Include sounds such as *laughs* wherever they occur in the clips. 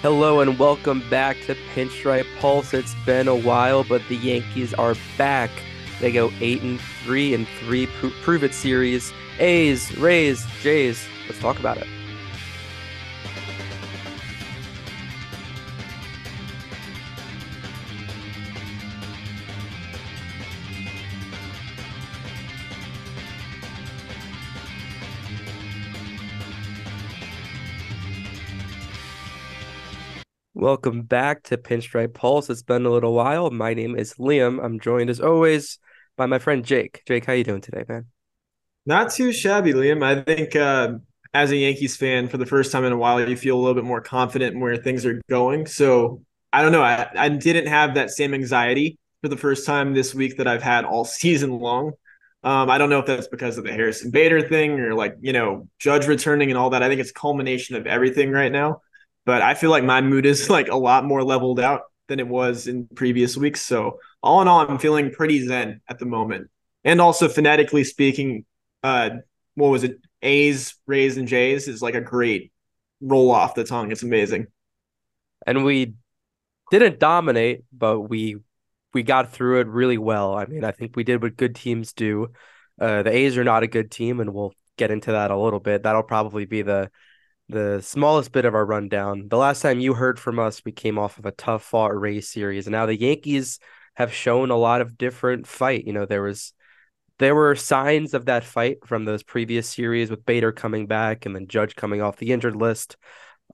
Hello and welcome back to Pinstripe Pulse. It's been a while, but the Yankees are back. They go eight and three in three pro- prove it series. A's, Rays, Jays. Let's talk about it. Welcome back to Pinstripe Pulse. It's been a little while. My name is Liam. I'm joined as always by my friend Jake. Jake, how you doing today, man? Not too shabby, Liam. I think uh, as a Yankees fan, for the first time in a while, you feel a little bit more confident in where things are going. So I don't know. I, I didn't have that same anxiety for the first time this week that I've had all *laughs* season long. Um, I don't know if that's because of the Harrison Bader thing or like, you know, Judge returning and all that. I think it's culmination of everything right now but I feel like my mood is *laughs* like a lot more leveled out than it was in previous weeks. So all in all, I'm feeling pretty zen at the moment. And also phonetically speaking, uh, what was it? A's, Rays, and Jays is like a great roll off the tongue. It's amazing. And we didn't dominate, but we we got through it really well. I mean, I think we did what good teams do. Uh, the A's are not a good team, and we'll get into that a little bit. That'll probably be the the smallest bit of our rundown. The last time you heard from us, we came off of a tough fought Rays series, and now the Yankees have shown a lot of different fight. You know, there was there were signs of that fight from those previous series with Bader coming back and then Judge coming off the injured list.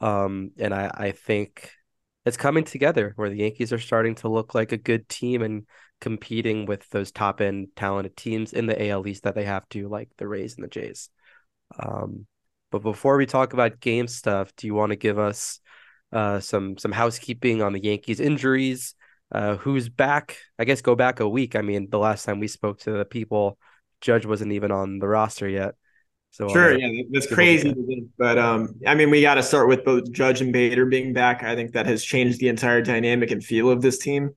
Um, and I, I think it's coming together where the Yankees are starting to look like a good team and competing with those top end talented teams in the AL East that they have to, like the Rays and the Jays. Um, but before we talk about game stuff, do you want to give us uh, some some housekeeping on the Yankees injuries? Uh, who's back? I guess go back a week. I mean, the last time we spoke to the people, Judge wasn't even on the roster yet. So sure, uh, yeah, that's crazy. But um, I mean, we got to start with both Judge and Bader being back. I think that has changed the entire dynamic and feel of this team,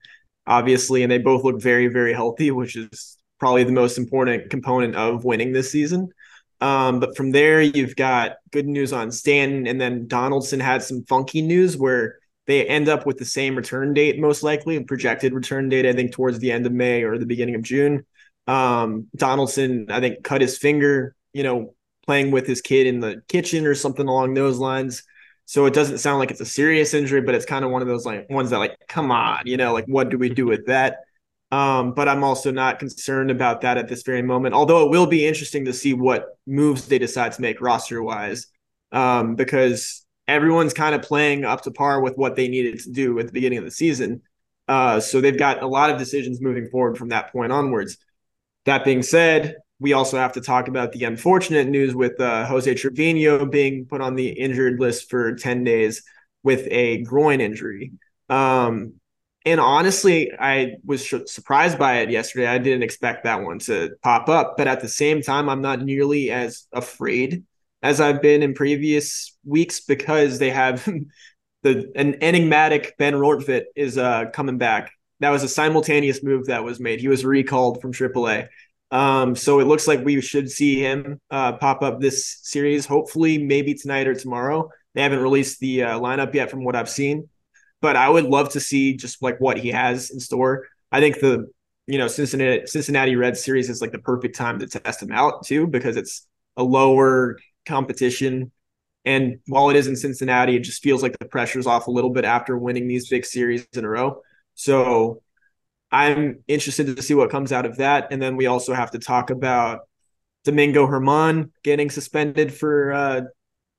obviously, and they both look very, very healthy, which is probably the most important component of winning this season. Um, but from there, you've got good news on Stanton, and then Donaldson had some funky news where they end up with the same return date, most likely, and projected return date, I think, towards the end of May or the beginning of June. Um, Donaldson, I think, cut his finger, you know, playing with his kid in the kitchen or something along those lines. So it doesn't sound like it's a serious injury, but it's kind of one of those like ones that like, come on, you know, like what do we do with that? Um, but I'm also not concerned about that at this very moment. Although it will be interesting to see what moves they decide to make roster wise, um, because everyone's kind of playing up to par with what they needed to do at the beginning of the season. Uh, so they've got a lot of decisions moving forward from that point onwards. That being said, we also have to talk about the unfortunate news with uh, Jose Trevino being put on the injured list for 10 days with a groin injury. Um, and honestly, I was surprised by it yesterday. I didn't expect that one to pop up, but at the same time, I'm not nearly as afraid as I've been in previous weeks because they have *laughs* the an enigmatic Ben Rortvedt is uh, coming back. That was a simultaneous move that was made. He was recalled from AAA. Um, so it looks like we should see him uh, pop up this series. Hopefully, maybe tonight or tomorrow. They haven't released the uh, lineup yet, from what I've seen but I would love to see just like what he has in store. I think the you know Cincinnati Cincinnati Reds series is like the perfect time to test him out too because it's a lower competition. And while it is in Cincinnati, it just feels like the pressure's off a little bit after winning these big series in a row. So I'm interested to see what comes out of that. And then we also have to talk about Domingo Germán getting suspended for uh,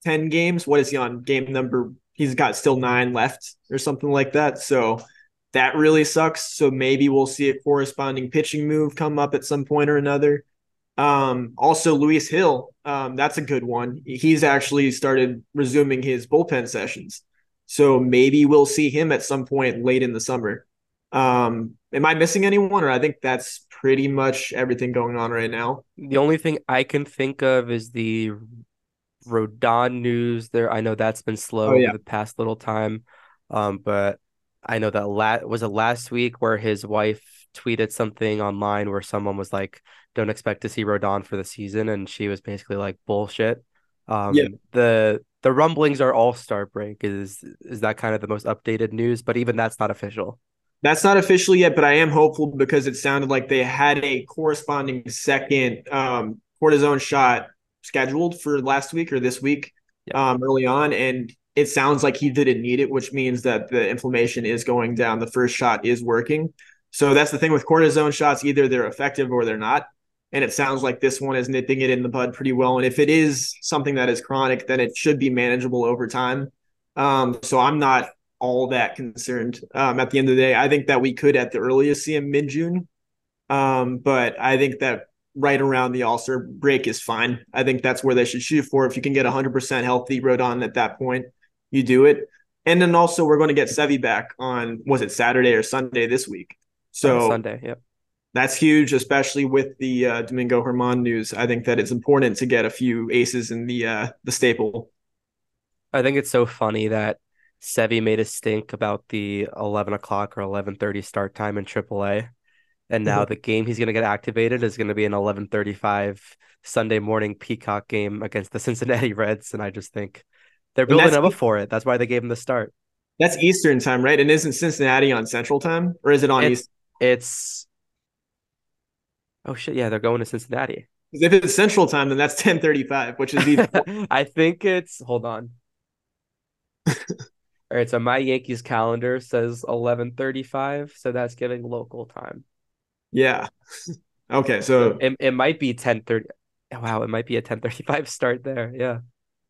10 games. What is he on game number he's got still nine left or something like that. So that really sucks. So maybe we'll see a corresponding pitching move come up at some point or another. Um, also, Luis Gil, um, that's a good one. He's actually started resuming his bullpen sessions. So maybe we'll see him at some point late in the summer. Um, am I missing anyone, or I think that's pretty much everything going on right now? The only thing I can think of is the Rodon news there. I know that's been slow oh, yeah. the past little time. Um, but I know that la- was it last week where his wife tweeted something online where someone was like, "Don't expect to see Rodon for the season," and she was basically like, "Bullshit." Um, yeah. the the rumblings are all star break is is that kind of the most updated news, but even that's not official. That's not official yet, but I am hopeful because it sounded like they had a corresponding second um, cortisone shot scheduled for last week or this week yeah. um, early on, and it sounds like he didn't need it, which means that the inflammation is going down. The first shot is working. So that's the thing with cortisone shots: either they're effective or they're not. And it sounds like this one is nipping it in the bud pretty well. And if it is something that is chronic, then it should be manageable over time. Um, so I'm not all that concerned. Um, at the end of the day, I think that we could at the earliest see him mid June. Um, but I think that right around the Star break is fine. I think that's where they should shoot for. If you can get 100% healthy Rodon at that point, you do it. And then also, we're going to get Sevi back on, was it Saturday or Sunday this week? So Sunday, yep. That's huge, especially with the uh, Domingo Germán news. I think that it's important to get a few aces in the uh, the staple. I think it's so funny that Sevi made a stink about the 11 o'clock or 11:30 start time in AAA, and now mm-hmm. the game he's going to get activated is going to be an 11:35 Sunday morning Peacock game against the *laughs* Cincinnati Reds, and I just think they're building up for it. That's why they gave him the start. That's Eastern time, right? And isn't Cincinnati on Central time, or is it on it's, East? It's oh shit, yeah, they're going to Cincinnati. If it's Central time, then that's 10:35, which is even. *laughs* I think it's hold on. *laughs* All right, so my Yankees calendar says 11:35, so that's giving local time. Yeah. *laughs* Okay, so it, it might be 10:30. Wow, it might be a 10:35 start there. Yeah.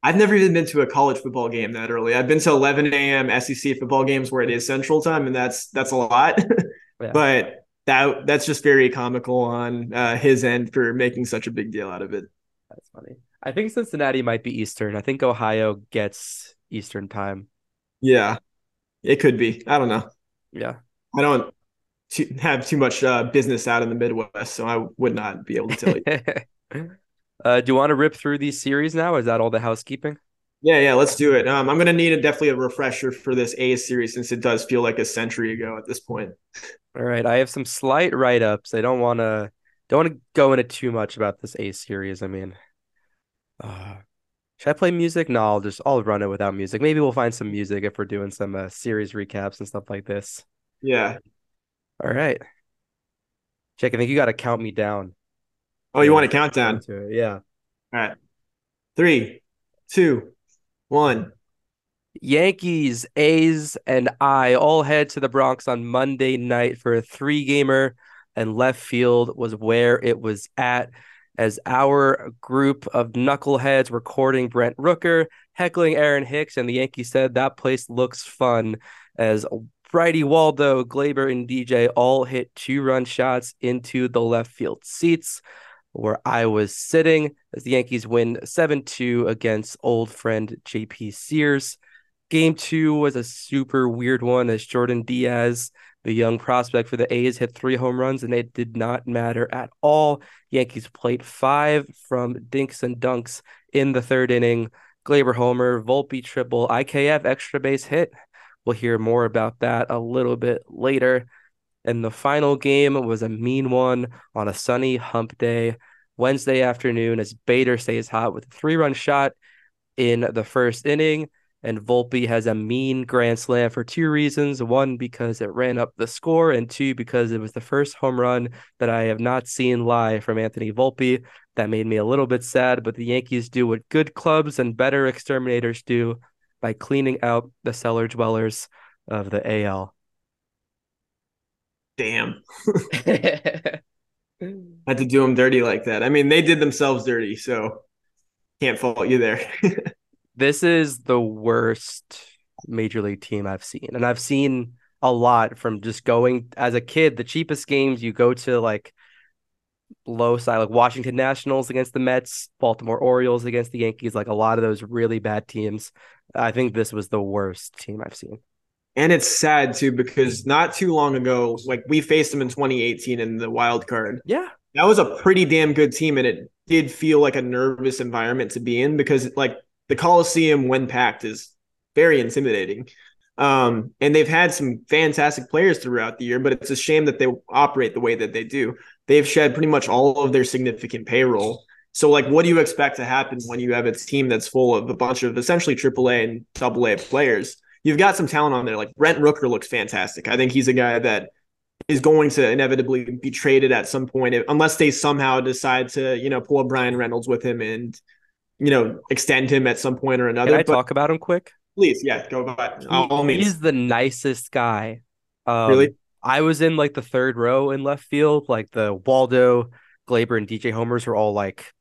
I've never even been to a college football game that early. I've been to 11 a.m. SEC football games where it is Central Time, and that's that's a lot. *laughs* yeah. But that that's just very comical on uh, his end for making such a big deal out of it. That's funny. I think Cincinnati might be Eastern. I think Ohio gets Eastern time. Yeah, it could be. I don't know. Yeah, I don't t- have too much uh, business out in the Midwest, so I would not be able to tell you. *laughs* uh, do you want to rip through these series now? Is that all the housekeeping? Yeah, yeah, let's do it. Um, I'm gonna need a, definitely a refresher for this A series since it does feel like a century ago at this point. All right, I have some slight write ups. I don't want to don't want to go into too much about this A series. I mean, uh, should I play music? No, I'll just I'll run it without music. Maybe we'll find some music if we're doing some uh, series recaps and stuff like this. Yeah. All right. Jake, I think you got to count me down. Oh, you want a countdown? To it. Yeah. All right. Three, two, one. Yankees, A's, and I all head to the Bronx on Monday night for a three gamer, and left field was where it was at as our group of knuckleheads recording Brent Rooker, heckling Aaron Hicks, and the Yankees said that place looks fun as Brighty Waldo, Gleyber, and DJ all hit two run shots into the left field seats where I was sitting as the Yankees win 7 2 against old friend JP Sears. Game two was a super weird one as Jordan Diaz, the young prospect for the A's, hit three home runs and they did not matter at all. Yankees played five from dinks and dunks in the third inning. Gleyber homer, Volpe triple, IKF extra base hit. We'll hear more about that a little bit later. And the final game was a mean one on a sunny hump day Wednesday afternoon as Bader stays hot with a three run shot in the first inning. And Volpe has a mean grand slam for two reasons. One, because it ran up the score, and two, because it was the first home run that I have not seen live from Anthony Volpe. That made me a little bit sad, but the Yankees do what good clubs and better exterminators do by cleaning out the cellar dwellers of the AL. Damn. *laughs* *laughs* Had to do them dirty like that. I mean, they did themselves dirty, so can't fault you there. *laughs* this is the worst major league team I've seen. And I've seen a lot from just going as a kid, the cheapest games you go to like low side, like Washington Nationals against the Mets, Baltimore Orioles against the Yankees, like a lot of those really bad teams. I think this was the worst team I've seen. And it's sad too because not too long ago, like we faced them in 2018 in the wild card. Yeah. That was a pretty damn good team. And it did feel like a nervous environment to be in because like the Coliseum when packed is very intimidating. Um, and they've had some fantastic players throughout the year, but it's a shame that they operate the way that they do. They've shed pretty much all of their significant payroll So, like, what do you expect to happen when you have a team that's full of a bunch of essentially AAA and AA players? You've got some talent on there. Like Brent Rooker looks fantastic. I think he's a guy that is going to inevitably be traded at some point, unless they somehow decide to, you know, pull a Bryan Reynolds with him and, you know, extend him at some point or another. Can I but, talk about him quick? Please, yeah, go by. All he, He's the nicest guy. Um, really? I was in like the third row in left field, like the Waldo, Gleyber, and DJ homers were all like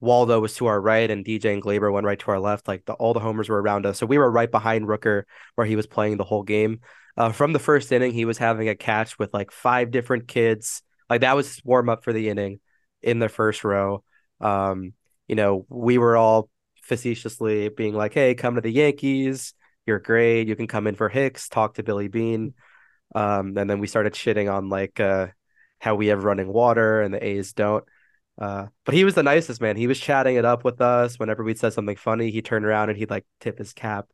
Waldo was to our right and DJ and Gleyber went right to our left. Like the, all the homers were around us. So we were right behind Rooker where he was playing the whole game. Uh, from the first inning, he was having a catch with like five different kids. Like that was warm up for the inning in the first row. Um, you know, we were all facetiously being like, hey, come to the Yankees. You're great. You can come in for Hicks, talk to Billy Beane. Um, and then we started shitting on like uh, how we have running water and the A's don't. Uh, but he was the nicest man. He was chatting it up with us whenever we'd said something funny. He turned around and he'd like tip his cap.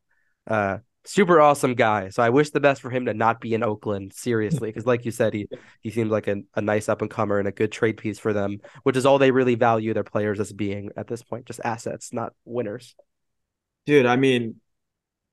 Uh, super awesome guy. So I wish the best for him to not be in Oakland seriously, because like you said, he he seems like a, a nice up and comer and a good trade piece for them, which is all they really value their players as being at this point, just assets, not winners. Dude, I mean,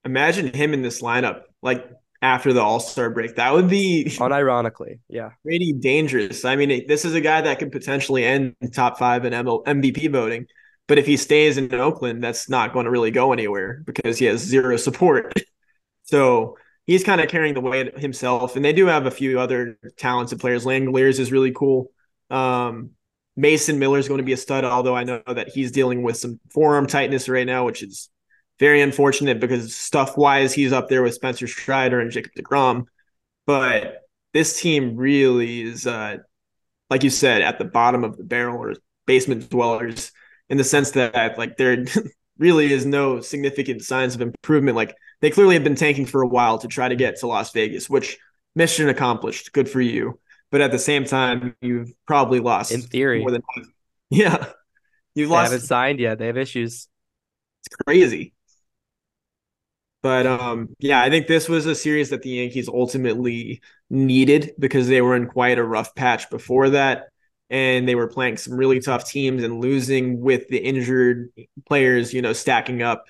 imagine him in this lineup. Like after the All Star break. That would be *laughs* unironically, yeah, pretty dangerous. I mean, this is a guy that could potentially end top five in MVP voting, but if he stays in Oakland, that's not going to really go anywhere because he has zero support. *laughs* so he's kind of carrying the weight himself, and they do have a few other talented players. Langeliers is really cool. Um, Mason Miller is going to be a stud, although I know that he's dealing with some forearm tightness right now, which is very unfortunate because stuff wise, he's up there with Spencer Strider and Jacob DeGrom. But this team really is, uh, like you said, at the bottom of the barrel or basement dwellers in the sense that like there *laughs* really is no significant signs of improvement. Like they clearly have been tanking for a while to try to get to Las Vegas, which mission accomplished. Good for you. But at the same time, you've probably lost in theory more than *laughs* yeah. You've lost. They haven't signed yet. They have issues. It's crazy. But um, yeah, I think this was a series that the Yankees ultimately needed because they were in quite a rough patch before that. And they were playing some really tough teams and losing with the injured players, you know, stacking up.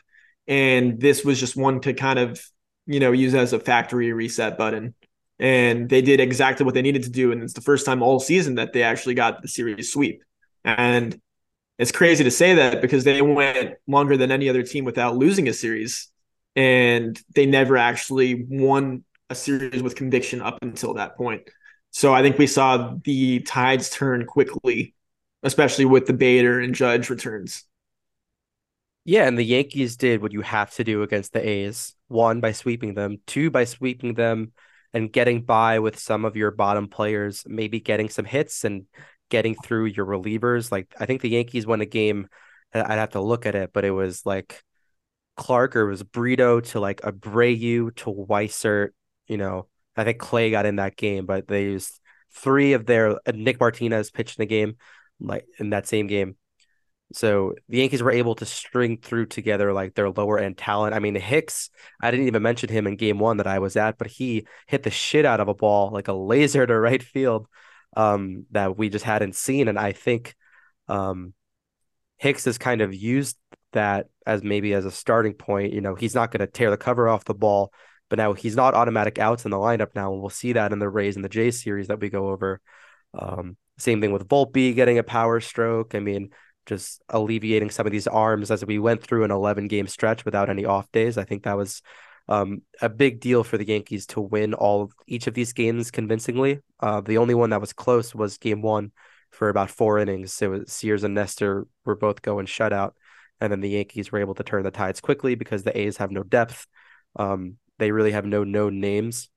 And this was just one to kind of, you know, use as a factory reset button. And they did exactly what they needed to do. And it's the first time all season that they actually got the series sweep. And it's crazy to say that because they went longer than any other team without losing a series and they never actually won a series with conviction up until that point. So I think we saw the tides turn quickly, especially with the Bader and Judge returns. Yeah, and the Yankees did what you have to do against the A's. One by sweeping them, two by sweeping them and getting by with some of your bottom players, maybe getting some hits and getting through your relievers. Like I think the Yankees won a game. I'd have to look at it, but it was like Clark or was Brito to like Abreu to Weissert. You know, I think Clay got in that game, but they used three of their uh, Nick Martinez pitched in the game, like in that same game. So the Yankees were able to string through together like their lower end talent. I mean, Hicks, I didn't even mention him in game one that I was at, but he hit the shit out of a ball like a laser to *laughs* right field um, that we just hadn't seen. And I think um, Hicks has kind of used that as maybe as a starting point. You know, he's not going to tear the cover off the ball, but now he's not automatic outs in the lineup now, and we'll see that in the Rays and the Jays series that we go over. Um, same thing with Volpe getting a power stroke. I mean, just alleviating some of these arms as we went through an 11 game stretch without any off days. I think that was um, a big deal for the Yankees to win all each of these games convincingly. Uh, the only one that was close was game one for about four innings. Was Sears and Nestor were both going shutout. And then the Yankees were able to turn the tides quickly because the A's have no depth. Um, they really have no known names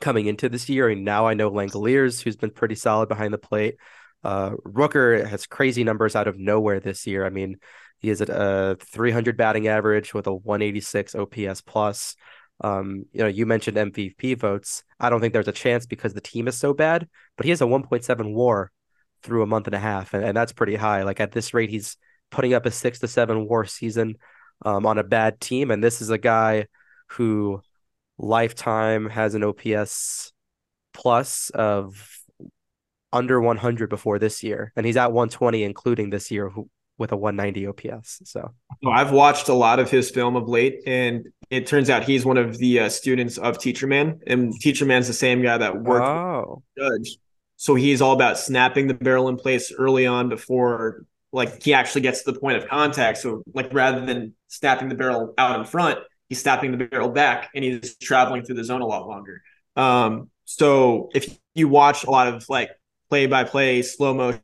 coming into this year. And now I know Langeliers, who's been pretty solid behind the plate. Uh, Rooker has crazy numbers out of nowhere this year. I mean, he is at a 300 batting average with a 186 OPS plus. Um, you know, you mentioned MVP votes. I don't think there's a chance because the team is so bad, but he has a 1.7 WAR through a month and a half, and, and that's pretty high. Like at this rate, he's putting up a six to seven WAR season um, on a bad team, and this is a guy who lifetime has an OPS plus of under 100 before this year, and he's at 120 including this year. Who with a 190 OPS. So well, I've watched a lot of his film of late, and it turns out he's one of the uh, students of Teacher Man, and Teacher Man's the same guy that worked oh. Judge. So he's all about snapping the barrel in place early on before like he actually gets to the point of contact. So like rather than snapping the barrel out in front, he's snapping the barrel back and he's traveling through the zone a lot longer. Um, so if you watch a lot of like play by play slow motion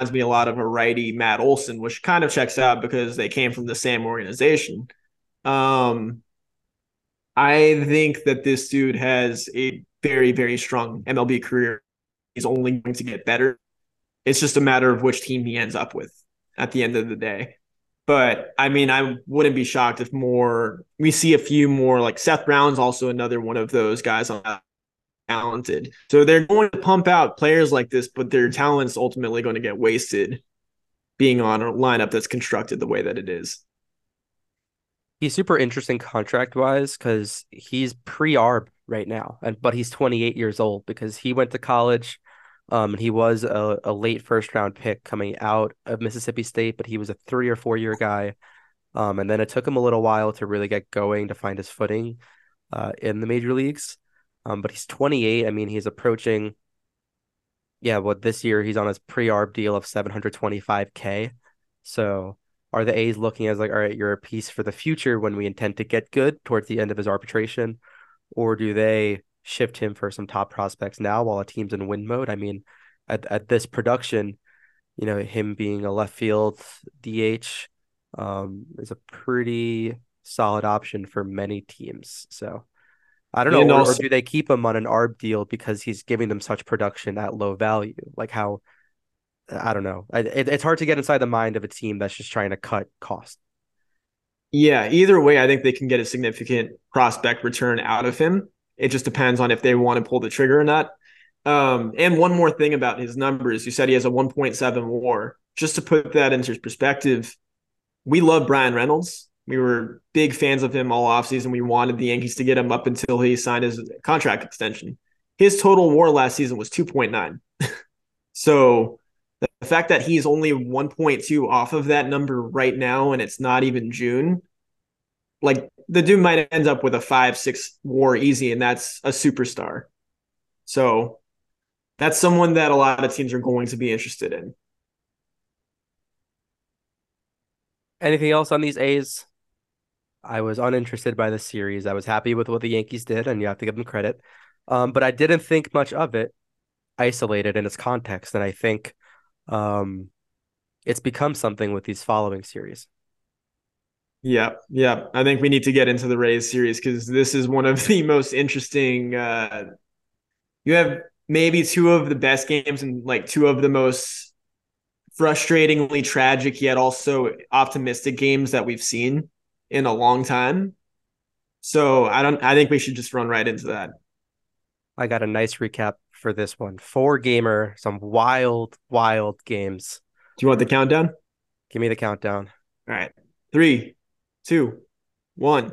reminds me a lot of a righty Matt Olson, which kind of checks out because they came from the same organization. Um, I think that this dude has a very, very strong MLB career. He's only going to get better. It's just a matter of which team he ends up with at the end of the day. But I mean, I wouldn't be shocked if more we see a few more like Seth Brown's also another one of those guys on talented. So they're going to pump out players like this, but their talent's ultimately going to get wasted being on a lineup that's constructed the way that it is. He's super interesting contract wise because he's pre arb right now, and but he's 28 years old because he went to college. Um, he was a, a late first round pick coming out of Mississippi State, but he was a three or four year guy. Um, and then it took him a little while to really get going to find his footing uh, in the major leagues. Um, but he's 28. I mean, he's approaching, yeah, what this year he's on his pre-arb deal of 725k. So are the A's looking as like, all right, you're a piece for the future when we intend to get good towards the end of his arbitration, or do they shift him for some top prospects now while a team's in win mode? I mean, at at this production, you know, him being a left field DH um, is a pretty solid option for many teams. So I don't know, or, also, or, do they keep him on an ARB deal because he's giving them such production at low value? Like how, I don't know. It, it's hard to get inside the mind of a team that's just trying to cut cost. Yeah, either way, I think they can get a significant prospect return out of him. It just depends on if they want to pull the trigger or not. Um, and one more thing about his numbers, you said he has a 1.7 WAR. Just to put that into perspective, we love Bryan Reynolds we were big fans of him all offseason. We wanted the Yankees to get him up until he signed his contract extension. His total war last season was 2.9. *laughs* so the fact that he's only 1.2 off of that number right now and it's not even June, like the dude might end up with a five, six war easy, and that's a superstar. So that's someone that a lot of teams are going to be interested in. Anything else on these A's? I was uninterested by the series. I was happy with what the Yankees did, and you have to give them credit. Um, but I didn't think much of it isolated in its context, and I think um, it's become something with these following series. Yeah, yeah. I think we need to get into the Rays series because this is one of the *laughs* most interesting. Uh, you have maybe two of the best games and like two of the most frustratingly tragic yet also optimistic games that we've seen in a long time. So I don't I think we should just run right into that. I got a nice recap for this one. Four gamer, some wild, wild games. Do you want the countdown? Give me the countdown. All right. Three, two, one.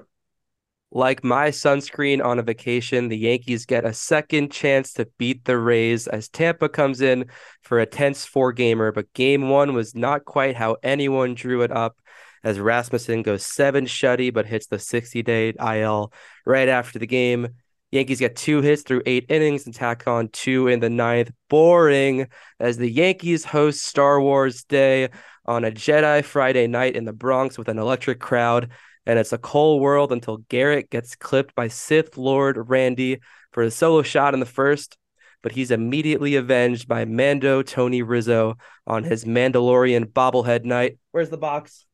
Like my sunscreen on a vacation, the Yankees get a second chance to beat the Rays as Tampa comes in for a tense four gamer, but game one was not quite how anyone drew it up as Rasmussen goes seven shutty but hits the 60 day IL right after the game. Yankees get two hits through eight innings and tack on two in the ninth. Boring as the Yankees host Star Wars Day on a Jedi Friday night in the Bronx with an electric crowd. And it's a cold world until Garrett gets clipped by Sith Lord Randy for a solo shot in the first. But he's immediately avenged by Mando Tony Rizzo on his Mandalorian bobblehead night. Where's the box?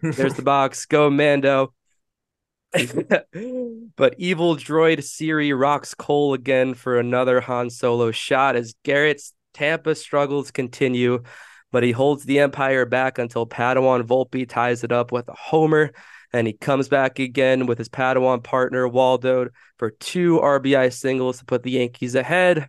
There's the box. Go Mando. *laughs* but evil droid Siri rocks Cole again for another Han Solo shot as Garrett's Tampa struggles continue, but he holds the Empire back until Padawan Volpe ties it up with a homer, and he comes back again with his Padawan partner Waldo for two RBI singles to put the Yankees ahead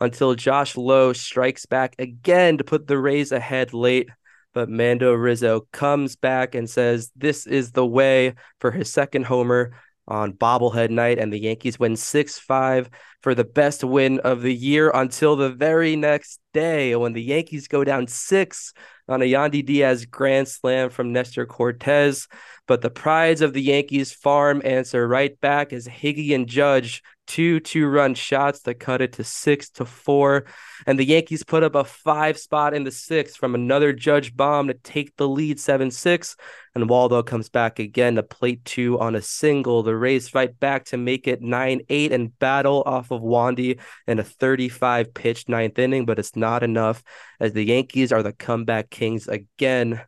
until Josh Lowe strikes back again to put the Rays ahead late. But Mando Rizzo comes back and says this is the way for his second homer on bobblehead night, and the Yankees win 6 5 for the best win of the year until the very next day when the Yankees go down six on a Yandy Diaz grand slam from Nestor Cortes. But the prides of the Yankees farm answer right back as Higgy and Judge two two run shots to cut it to six to four. And the Yankees put up a five spot in the sixth from another Judge bomb to take the lead 7 6. And Waldo comes back again to plate two on a single. The Rays fight back to make it 9 8 and battle off of Wandy in a 35 pitch ninth inning, but it's not enough as the Yankees are the comeback kings again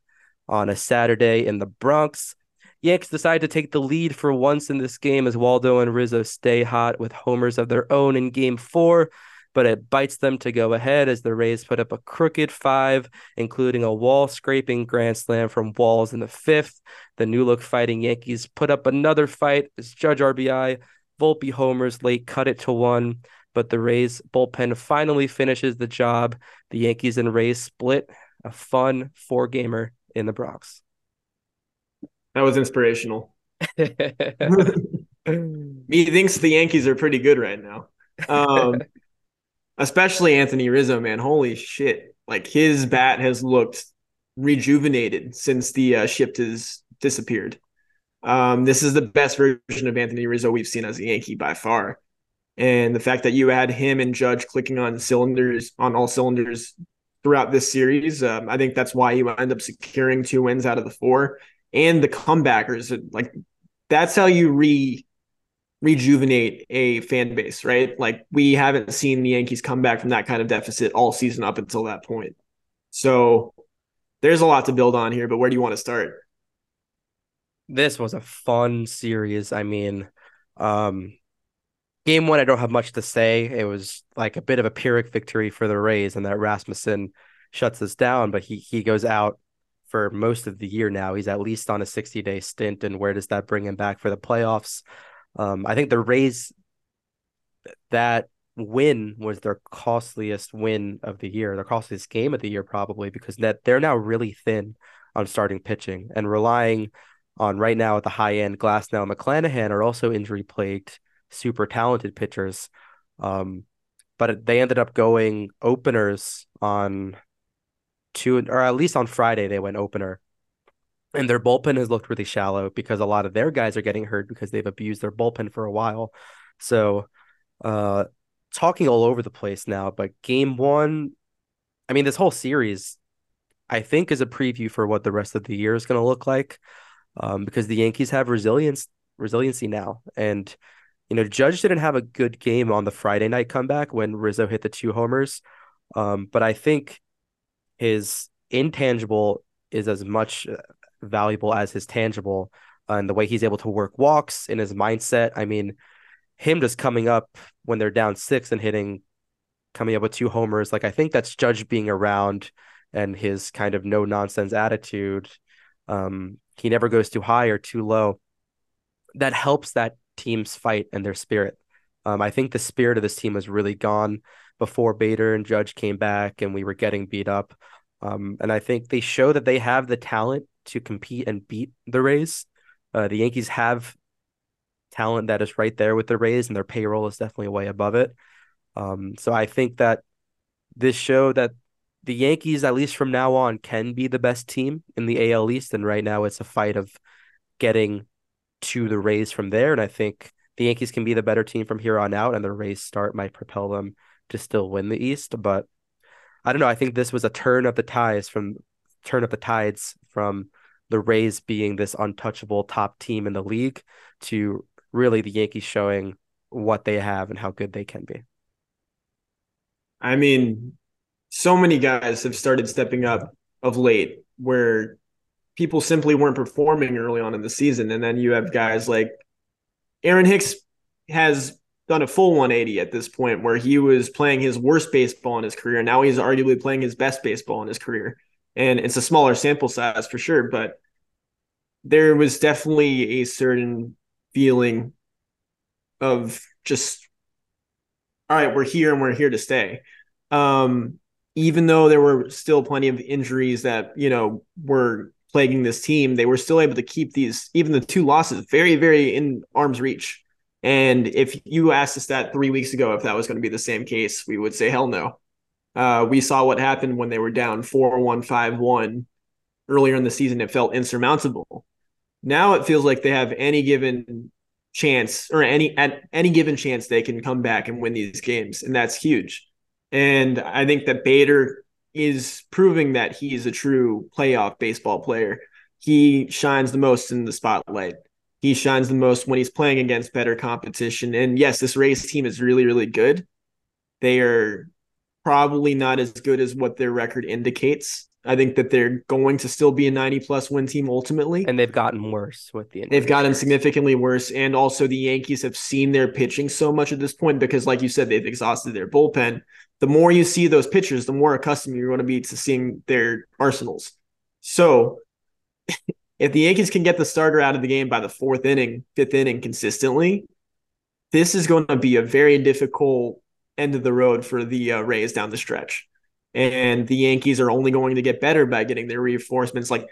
on a Saturday in the Bronx. Yanks decide to take the lead for once in this game as Waldo and Rizzo stay hot with homers of their own in game four, but it bites them to go ahead as the Rays put up a crooked five, including a wall scraping grand slam from Walls in the fifth. The new look fighting Yankees put up another fight as Judge RBI, Volpe homers late cut it to one, but the Rays bullpen finally finishes the job. The Yankees and Rays split a fun four gamer in the Bronx. That was inspirational. *laughs* he thinks the Yankees are pretty good right now. Um, *laughs* especially Anthony Rizzo, man. Holy shit. Like his bat has looked rejuvenated since the uh, shift has disappeared. Um, this is the best version of Anthony Rizzo we've seen as a Yankee by far. And the fact that you had him and Judge clicking on cylinders, on all cylinders throughout this series, um, I think that's why you end up securing two wins out of the four and the comebackers. Like that's how you re rejuvenate a fan base, right? Like we haven't seen the Yankees come back from that kind of deficit all season up until that point. So there's a lot to build on here, but where do you want to start? This was a fun series. I mean, um game one, I don't have much to say. It was like a bit of a Pyrrhic victory for the Rays, and that Rasmussen shuts us down, but he he goes out for most of the year now. He's at least on a 60 day stint. And where does that bring him back for the playoffs? Um, I think the Rays, that win was their costliest win of the year, their costliest game of the year, probably because that they're now really thin on starting pitching and relying on right now at the high end. Glasnow and McClanahan are also injury plagued, super talented pitchers. Um, but they ended up going openers on two or at least on Friday they went opener. And their bullpen has looked really shallow because a lot of their guys are getting hurt because they've abused their bullpen for a while. So uh talking all over the place now, but game one, I mean, this whole series, I think, is a preview for what the rest of the year is going to look like, um, because the Yankees have resilience, resiliency now, and you know, Judge didn't have a good game on the Friday night comeback when Rizzo hit the two homers, um, but I think his intangible is as much uh, valuable as his tangible and the way he's able to work walks in his mindset. I mean, him just coming up when they're down six and hitting, coming up with two homers, like I think that's Judge being around and his kind of no nonsense attitude. Um, he never goes too high or too low. That helps that team's fight and their spirit. Um, I think the spirit of this team has really gone before Bader and Judge came back and we were getting beat up. Um, and I think they show that they have the talent to compete and beat the Rays. Uh, the Yankees have talent that is right there with the Rays, and their payroll is definitely way above it. Um, so I think that this show that the Yankees, at least from now on, can be the best team in the AL East. And right now, it's a fight of getting to the Rays from there. And I think the Yankees can be the better team from here on out, and the Rays start might propel them to still win the East. But I don't know. I think this was a turn of the tides from turn of the tides from the Rays being this untouchable top team in the league to really the Yankees showing what they have and how good they can be. I mean, so many guys have started stepping up of late where people simply weren't performing early on in the season. And then you have guys like Aaron Hicks has done a full 180 at this point where he was playing his worst baseball in his career. Now he's arguably playing his best baseball in his career. And it's a smaller sample size for sure, but there was definitely a certain feeling of just all right, we're here and we're here to stay. Um, even though there were still plenty of injuries that, you know, were plaguing this team, they were still able to keep these, even the two losses, very, very in arm's reach And if you asked us that three weeks ago, if that was going to be the same case, we would say hell no. Uh, we saw what happened when they were down 4 1 5 1 earlier in the season. It felt insurmountable. Now it feels like they have any given chance or any at any given chance they can come back and win these games. And that's huge. And I think that Bader is proving that he's a true playoff baseball player. He shines the most in the spotlight. He shines the most when he's playing against better competition. And yes, this Rays team is really, really good. They are probably not as good as what their record indicates. I think that they're going to still be a 90 plus win team ultimately. And they've gotten worse with the. They've gotten significantly worse. And also the Yankees have seen their pitching so much at this point because, like you said, they've exhausted their bullpen. The more you see those pitchers, the more accustomed you're going to be to seeing their arsenals. So if the Yankees can get the starter out of the game by the fourth inning, fifth inning consistently, this is going to be a very difficult end of the road for the uh, Rays down the stretch and the Yankees are only going to get better by getting their reinforcements. Like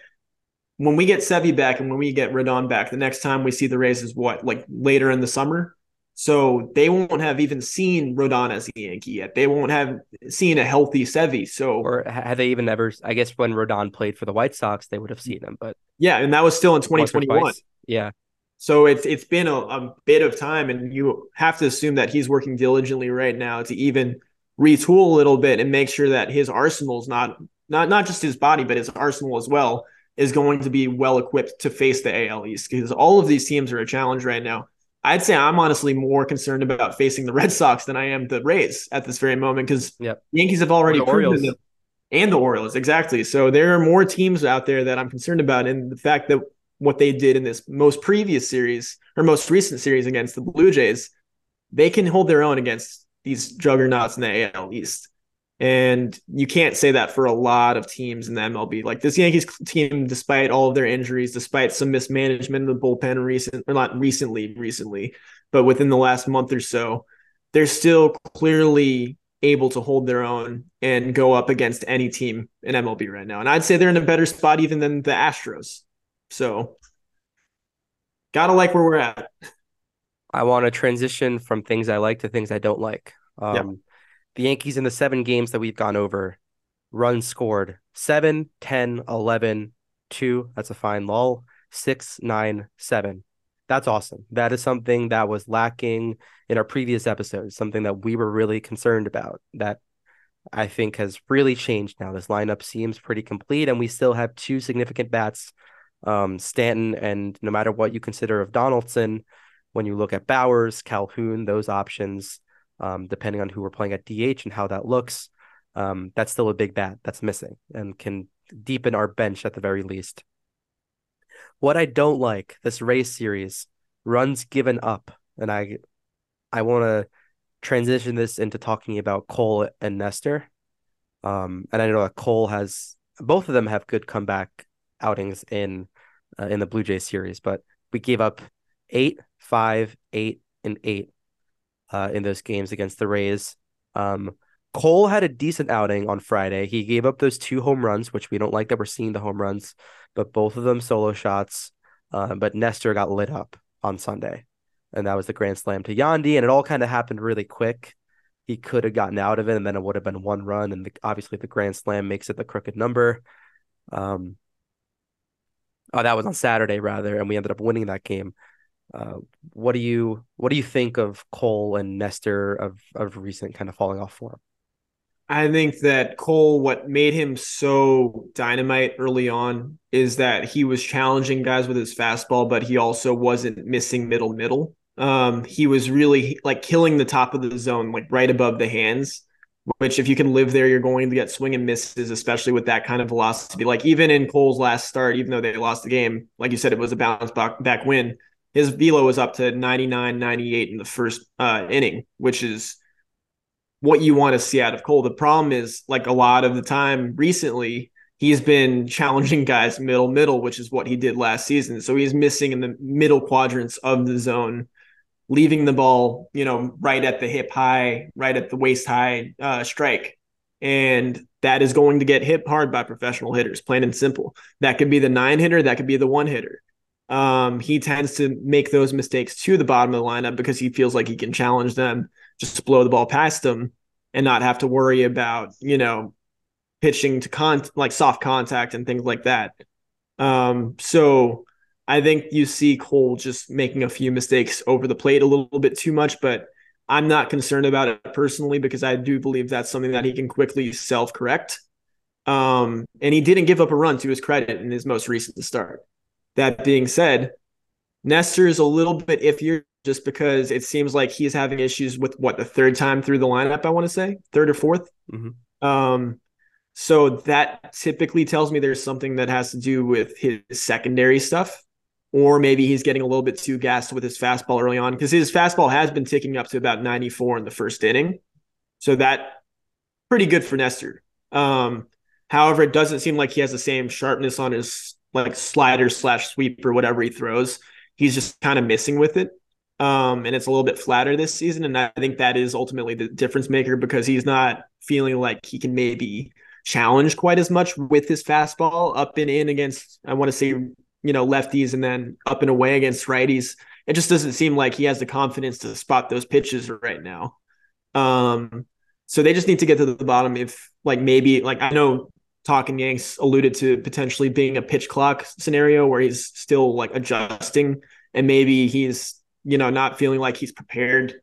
when we get Sevy back and when we get Rodon back, the next time we see the Rays is what, like later in the summer. So they won't have even seen Rodon as a Yankee yet. They won't have seen a healthy Sevy. So or have they even ever? I guess when Rodon played for the White Sox, they would have seen him. But yeah, and that was still in 2021. Yeah. So it's it's been a, a bit of time, and you have to assume that he's working diligently right now to even retool a little bit and make sure that his arsenal is not not not just his body, but his arsenal as well is going to be well equipped to face the AL East because all of these teams are a challenge right now. I'd say I'm honestly more concerned about facing the Red Sox than I am the Rays at this very moment because yep. Yankees have already proven them, and the Orioles exactly. So there are more teams out there that I'm concerned about, and the fact that what they did in this most previous series or most recent series against the Blue Jays, they can hold their own against these juggernauts in the AL East. And you can't say that for a lot of teams in the MLB. Like this Yankees team, despite all of their injuries, despite some mismanagement in the bullpen recent or not recently, recently, but within the last month or so, they're still clearly able to hold their own and go up against any team in MLB right now. And I'd say they're in a better spot even than the Astros. So gotta like where we're at. I want to transition from things I like to things I don't like. Um, yep. The Yankees in the seven games that we've gone over, runs scored 7, 10, 11, 2. That's a fine lull. 6, 9, 7. That's awesome. That is something that was lacking in our previous episodes, something that we were really concerned about. That I think has really changed now. This lineup seems pretty complete, and we still have two significant bats um, Stanton, and no matter what you consider of Donaldson, when you look at Bauers, Calhoun, those options, um, depending on who we're playing at DH and how that looks, um, that's still a big bat that's missing and can deepen our bench at the very least. What I don't like this Rays series runs given up, and I I want to transition this into talking about Cole and Nestor. Um, and I know that Cole has both of them have good comeback outings in uh, in the Blue Jays series, but we gave up eight, five, eight, and eight uh, in those games against the Rays. Um, Cole had a decent outing on Friday. He gave up those two home runs, which we don't like that we're seeing the home runs, but both of them solo shots. Uh, but Nestor got lit up on Sunday, and that was the grand slam to Yandy, and it all kind of happened really quick. He could have gotten out of it, and then it would have been one run, and the, obviously the grand slam makes it the crooked number. Um, oh, that was on Saturday rather, and we ended up winning that game. Uh, what do you what do you think of Cole and Nestor of of recent kind of falling off form? I think that Cole, what made him so dynamite early on is that he was challenging guys with his fastball, but he also wasn't missing middle middle. Um, he was really like killing the top of the zone, like right above the hands. Which, if you can live there, you're going to get swing and misses, especially with that kind of velocity. Like even in Cole's last start, even though they lost the game, like you said, it was a bounce back, back win his velo was up to 99, 98 in the first uh, inning, which is what you want to see out of Cole. The problem is, like a lot of the time recently, he's been challenging *laughs* guys middle middle, which is what he did last season. So he's missing in the middle quadrants of the zone, leaving the ball, you know, right at the hip high, right at the waist high uh, strike. And that is going to get hit hard by professional hitters, plain and simple. That could be the nine hitter, that could be the one hitter um, he tends to make those mistakes to the bottom of the lineup because he feels like he can challenge them just blow the ball past them and not have to worry about, you know, pitching to con like soft contact and things like that. Um, so I think you see Cole just making a few mistakes over the plate a little bit too much, but I'm not concerned about it personally because I do believe that's something that he can quickly self correct. Um, and he didn't give up a run to his credit in his most recent start. That being said, Nestor is a little bit iffier just because it seems like he's having issues with what the third time through the lineup, I want to say, third or 4th mm-hmm. Um, so that typically tells me there's something that has to do with his secondary stuff, or maybe he's getting a little bit too gassed with his fastball early on because his fastball has been ticking up to about 94 in the first inning. So that pretty good for Nestor. Um, however, it doesn't seem like he has the same sharpness on his like slider slash sweep or whatever he throws. He's just kind of missing with it. Um, and it's a little bit flatter this season. And I think that is ultimately the difference maker because he's not feeling like he can maybe challenge quite as much with his fastball up and in against, I want to say, you know, lefties and then up and away against righties. It just doesn't seem like he has the confidence to spot those pitches right now. Um, so they just need to get to the bottom if like maybe like I know Talking Yanks alluded to potentially being a pitch clock scenario where he's still like adjusting and maybe he's you know not feeling like he's prepared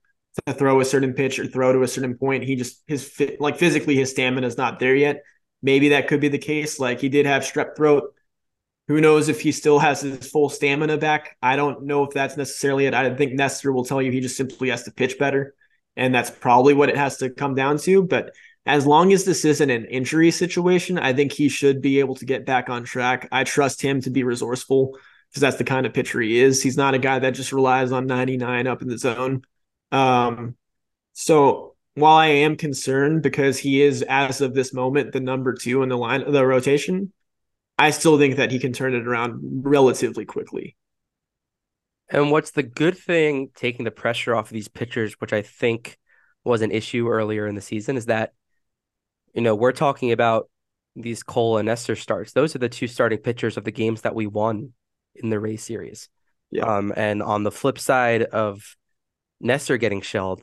to throw a certain pitch or throw to a certain point. He just his like physically his stamina is not there yet. Maybe that could be the case. Like he did have strep throat. Who knows if he still has his full stamina back? I don't know if that's necessarily it. I think Nestor will tell you he just simply has to pitch better. And that's probably what it has to come down to. But as long as this isn't an injury situation, I think he should be able to get back on track. I trust him to be resourceful because that's the kind of pitcher he is. He's not a guy that just relies on 99 up in the zone. Um, so while I am concerned because he is, as of this moment, the number two in the line, of the rotation, I still think that he can turn it around relatively quickly. And what's the good thing taking the pressure off of these pitchers, which I think was an issue earlier in the season, is that you know, we're talking about these Cole and Nestor starts. Those are the two starting pitchers of the games that we won in the Rays series. Yeah. Um, and on the flip side of Nestor getting shelled,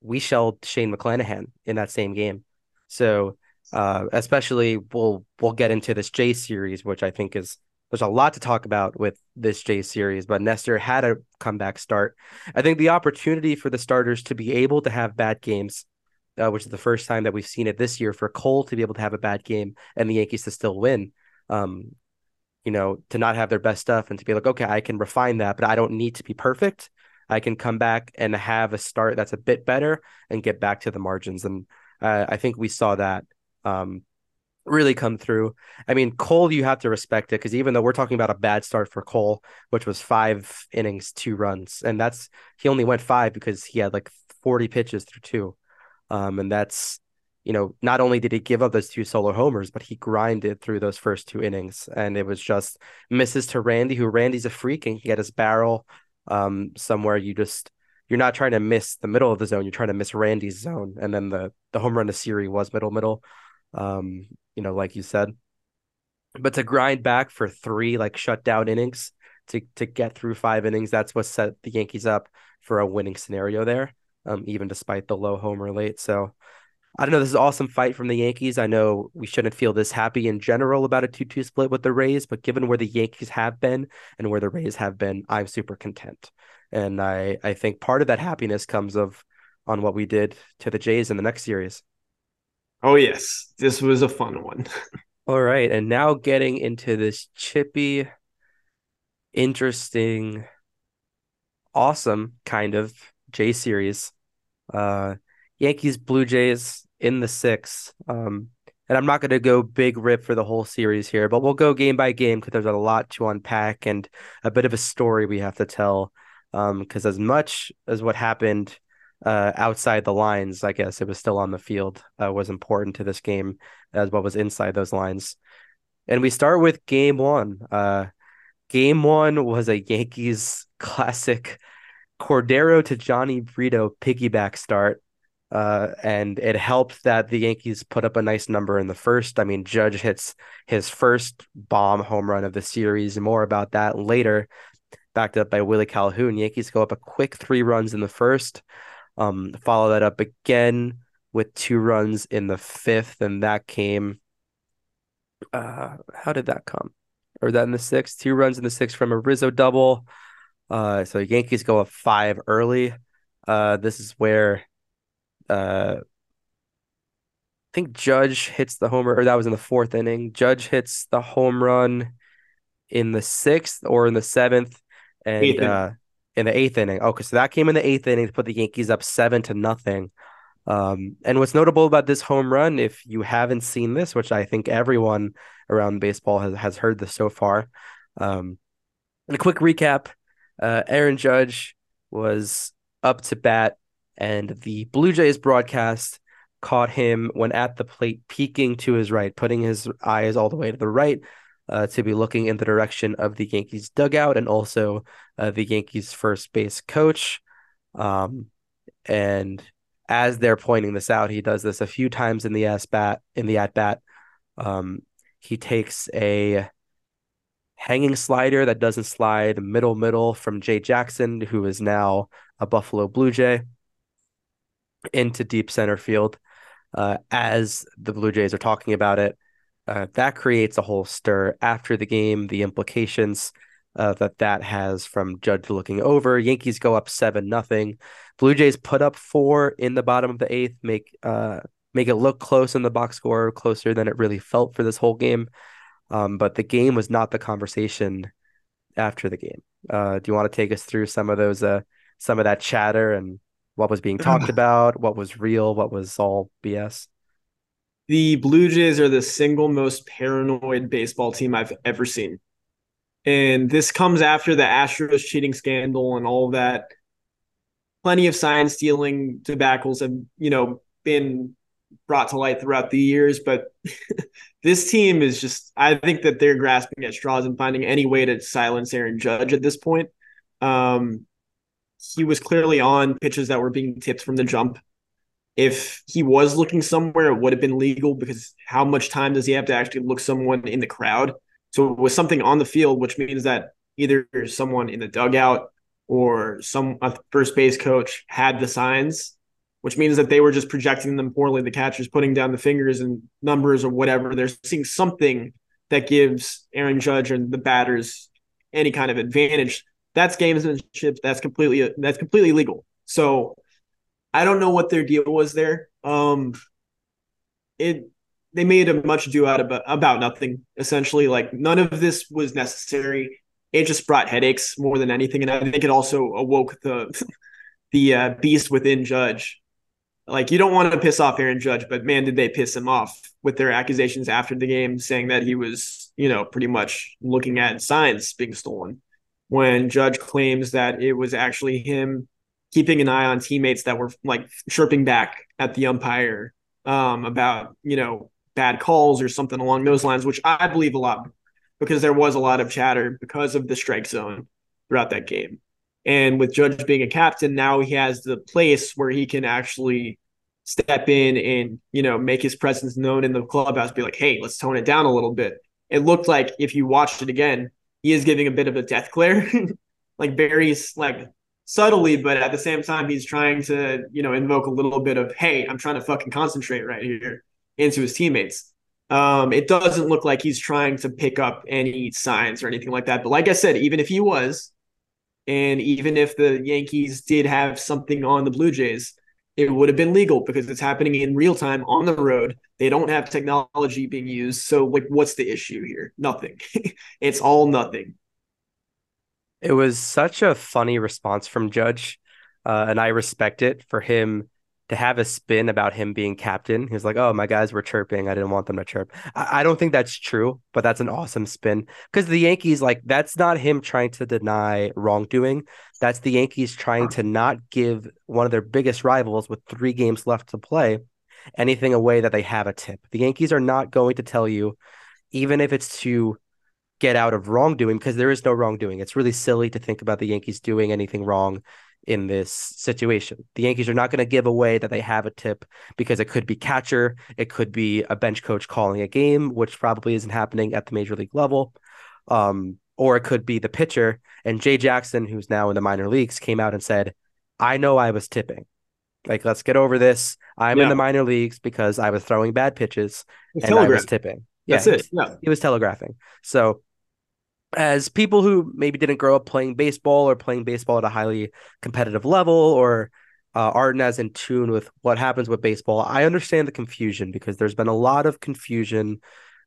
we shelled Shane McClanahan in that same game. So, uh, especially we'll we'll get into this Jays series, which I think is there's a lot to talk about with this Jays series. But Nestor had a comeback start. I think the opportunity for the starters to be able to have bad games uh, which is the first time that we've seen it this year for Cole to be able to have a bad game and the Yankees to still win. Um, you know, to not have their best stuff and to be like, okay, I can refine that, but I don't need to be perfect. I can come back and have a start that's a bit better and get back to the margins. And uh, I think we saw that um, really come through. I mean, Cole, you have to respect it because even though we're talking about a bad start for Cole, which was five innings, two runs, and that's he only went five because he had like 40 pitches through two. Um, and that's, you know, not only did he give up those two solo homers, but he grinded through those first two innings. And it was just misses to Randy, who Randy's a freak and he had his barrel um, somewhere. You just, you're not trying to miss the middle of the zone. You're trying to miss Randy's zone. And then the, the home run to Siri was middle, middle, um, you know, like you said. But to grind back for three like shutdown innings to to get through five innings, that's what set the Yankees up for a winning scenario there um, even despite the low homer rate. So I don't know. This is an awesome fight from the Yankees. I know we shouldn't feel this happy in general about a 2 2 split with the Rays, but given where the Yankees have been and where the Rays have been, I'm super content. And I, I think part of that happiness comes of on what we did to the Jays in the next series. Oh, yes. This was a fun one. *laughs* All right. And now getting into this chippy, interesting, awesome kind of Jays series. Uh, Yankees, Blue Jays in the six. Um, and I'm not going to go big rip for the whole series here, but we'll go game by game because there's a lot to unpack and a bit of a story we have to tell. Um, because um, as much as what happened uh, outside the lines, I guess it was still on the field, uh, was important to this game as what was inside those lines. And we start with game one. Uh, game one was a Yankees *laughs* classic Cordero to Jhony Brito piggyback start. Uh, and it helped that the Yankees put up a nice number in the first. I mean, Judge hits his first bomb home run of the series. More about that later. Backed up by Willie Calhoun. Yankees go up a quick three runs in the first. Um, follow that up again with two runs in the fifth, and that came. Uh, how did that come? Or that in the sixth? Two runs in the sixth from a Rizzo double. Uh, so Yankees go up five early. Uh, this is where uh, I think Judge hits the homer, or that was in the fourth inning. Judge hits the home run in the sixth or in the seventh, and uh, in the eighth inning. Okay, so that came in the eighth inning to put the Yankees up seven to nothing. Um, and what's notable about this home run, if you haven't seen this, which I think everyone around baseball has, has heard this so far, um, and a quick recap: uh, Aaron Judge was up to bat and the Blue Jays broadcast caught him when at the plate, peeking to his right, putting his eyes all the way to the right uh, to be looking in the direction of the Yankees dugout and also uh, the Yankees first base coach. Um, and as they're pointing this out, he does this a few times in the at bat. In the at bat, um, he takes a hanging slider that doesn't slide middle middle from Jay Jackson, who is now a Buffalo Blue Jay into deep center field uh, as the Blue Jays are talking about it. Uh, that creates a whole stir after the game. The implications uh, that that has from Judge looking over. Yankees go up seven nothing. Blue Jays put up four in the bottom of the eighth, make uh make it look close in the box score, closer than it really felt for this whole game. Um, but the game was not the conversation after the game. Uh, do you want to take us through some of those uh some of that chatter and what was being talked *laughs* about, what was real, what was all BS. The Blue Jays are the single most paranoid baseball team I've ever seen. And this comes after the Astros cheating scandal and all that. Plenty of sign stealing debacles have, you know, been brought to light throughout the years, but *laughs* this team is just I think that they're grasping at straws and finding any way to silence Aaron Judge at this point. Um, he was clearly on pitches that were being tipped from the jump. If he was looking somewhere, it would have been legal because how much time does he have to actually look someone in the crowd? So it was something on the field, which means that either someone in the dugout or some first base coach had the signs, which means that they were just projecting them poorly. The catcher's putting down the fingers and numbers or whatever. They're seeing something that gives Aaron Judge and the batters any kind of advantage that's gamesmanship. That's completely that's completely legal. So I don't know what their deal was there. Um, it they made a much ado out about about nothing. Essentially, like none of this was necessary. It just brought headaches more than anything, and I think it also awoke the *laughs* the uh, beast within Judge. Like you don't want to piss off Aaron Judge, but man, did they piss him off with their accusations after the game, saying that he was, you know, pretty much looking at signs being stolen when Judge claims that it was actually him keeping an eye on teammates that were like chirping back at the umpire um, about, you know, bad calls or something along those lines, which I believe a lot because there was a lot of chatter because of the strike zone throughout that game. And with Judge being a captain, now he has the place where he can actually step in and, you know, make his presence known in the clubhouse, be like, hey, let's tone it down a little bit. It looked like if you watched it again, he is giving a bit of a death glare, *laughs* like very like subtly, but at the same time, he's trying to, you know, invoke a little bit of, hey, I'm trying to fucking concentrate right here into his teammates. Um, it doesn't look like he's trying to pick up any signs or anything like that. But like I said, even if he was, and even if the Yankees did have something on the Blue Jays, it would have been legal because it's happening in real time on the road. They don't have technology being used. So, like, what's the issue here? Nothing. *laughs* it's all nothing. It was such a funny response from Judge, uh, and I respect it for him to have a spin about him being captain. He's like, "Oh, my guys were chirping. I didn't want them to chirp." I, I don't think that's true, but that's an awesome spin because the Yankees, like, that's not him trying to deny wrongdoing. That's the Yankees trying to not give one of their biggest rivals with three games left to play anything away that they have a tip. The Yankees are not going to tell you, even if it's to get out of wrongdoing, because there is no wrongdoing. It's really silly to think about the Yankees doing anything wrong in this situation. The Yankees are not going to give away that they have a tip because it could be catcher, it could be a bench coach calling a game, which probably isn't happening at the major league level. Um, or it could be the pitcher. And Jay Jackson, who's now in the minor leagues, came out and said, I know I was tipping. Like, let's get over this. I'm yeah. in the minor leagues because I was throwing bad pitches and. I was tipping. Yeah, That's it. Yeah. He was telegraphing. So as people who maybe didn't grow up playing baseball or playing baseball at a highly competitive level or uh, aren't as in tune with what happens with baseball, I understand the confusion because there's been a lot of confusion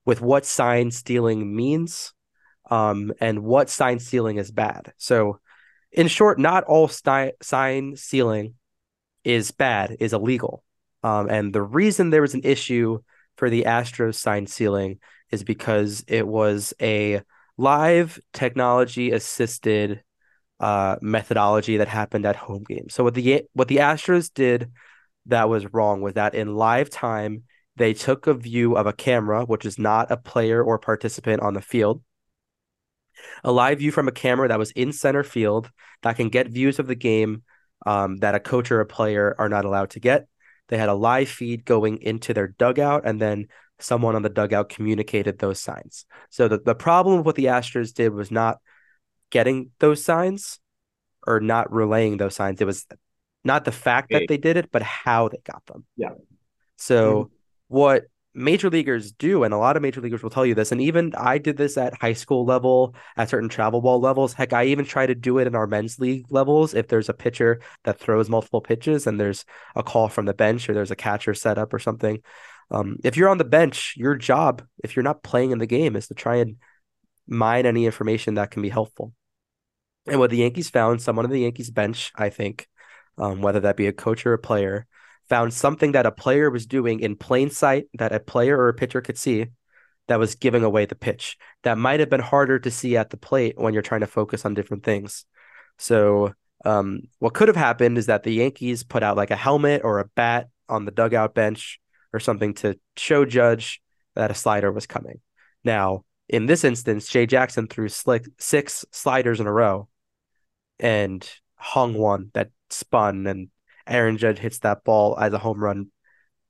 with what sign stealing means um, and what sign stealing is bad. So, in short, not all sign stealing is bad, is illegal. Um, and the reason there was an issue for the Astros sign stealing is because it was a live technology assisted uh, methodology that happened at home games. So what the what the Astros did that was wrong was that in live time they took a view of a camera, which is not a player or participant on the field, a live view from a camera that was in center field that can get views of the game um, that a coach or a player are not allowed to get. They had a live feed going into their dugout, and then someone on the dugout communicated those signs. So the, the problem with what the Astros did was not getting those signs or not relaying those signs. It was not the fact that they did it, but how they got them. Yeah. So mm-hmm. what major leaguers do, and a lot of major leaguers will tell you this, and even I did this at high school level, at certain travel ball levels. Heck, I even try to do it in our men's league levels. If there's a pitcher that throws multiple pitches and there's a call from the bench or there's a catcher set up or something, um, if you're on the bench, your job, if you're not playing in the game, is to try and mine any information that can be helpful. And what the Yankees found, someone on the Yankees bench, I think, um, whether that be a coach or a player, found something that a player was doing in plain sight that a player or a pitcher could see that was giving away the pitch. That might have been harder to see at the plate when you're trying to focus on different things. So, um, what could have happened is that the Yankees put out like a helmet or a bat on the dugout bench or something to show Judge that a slider was coming. Now, in this instance, Jay Jackson threw slick six sliders in a row and hung one that spun, and Aaron Judge hits that ball as a home run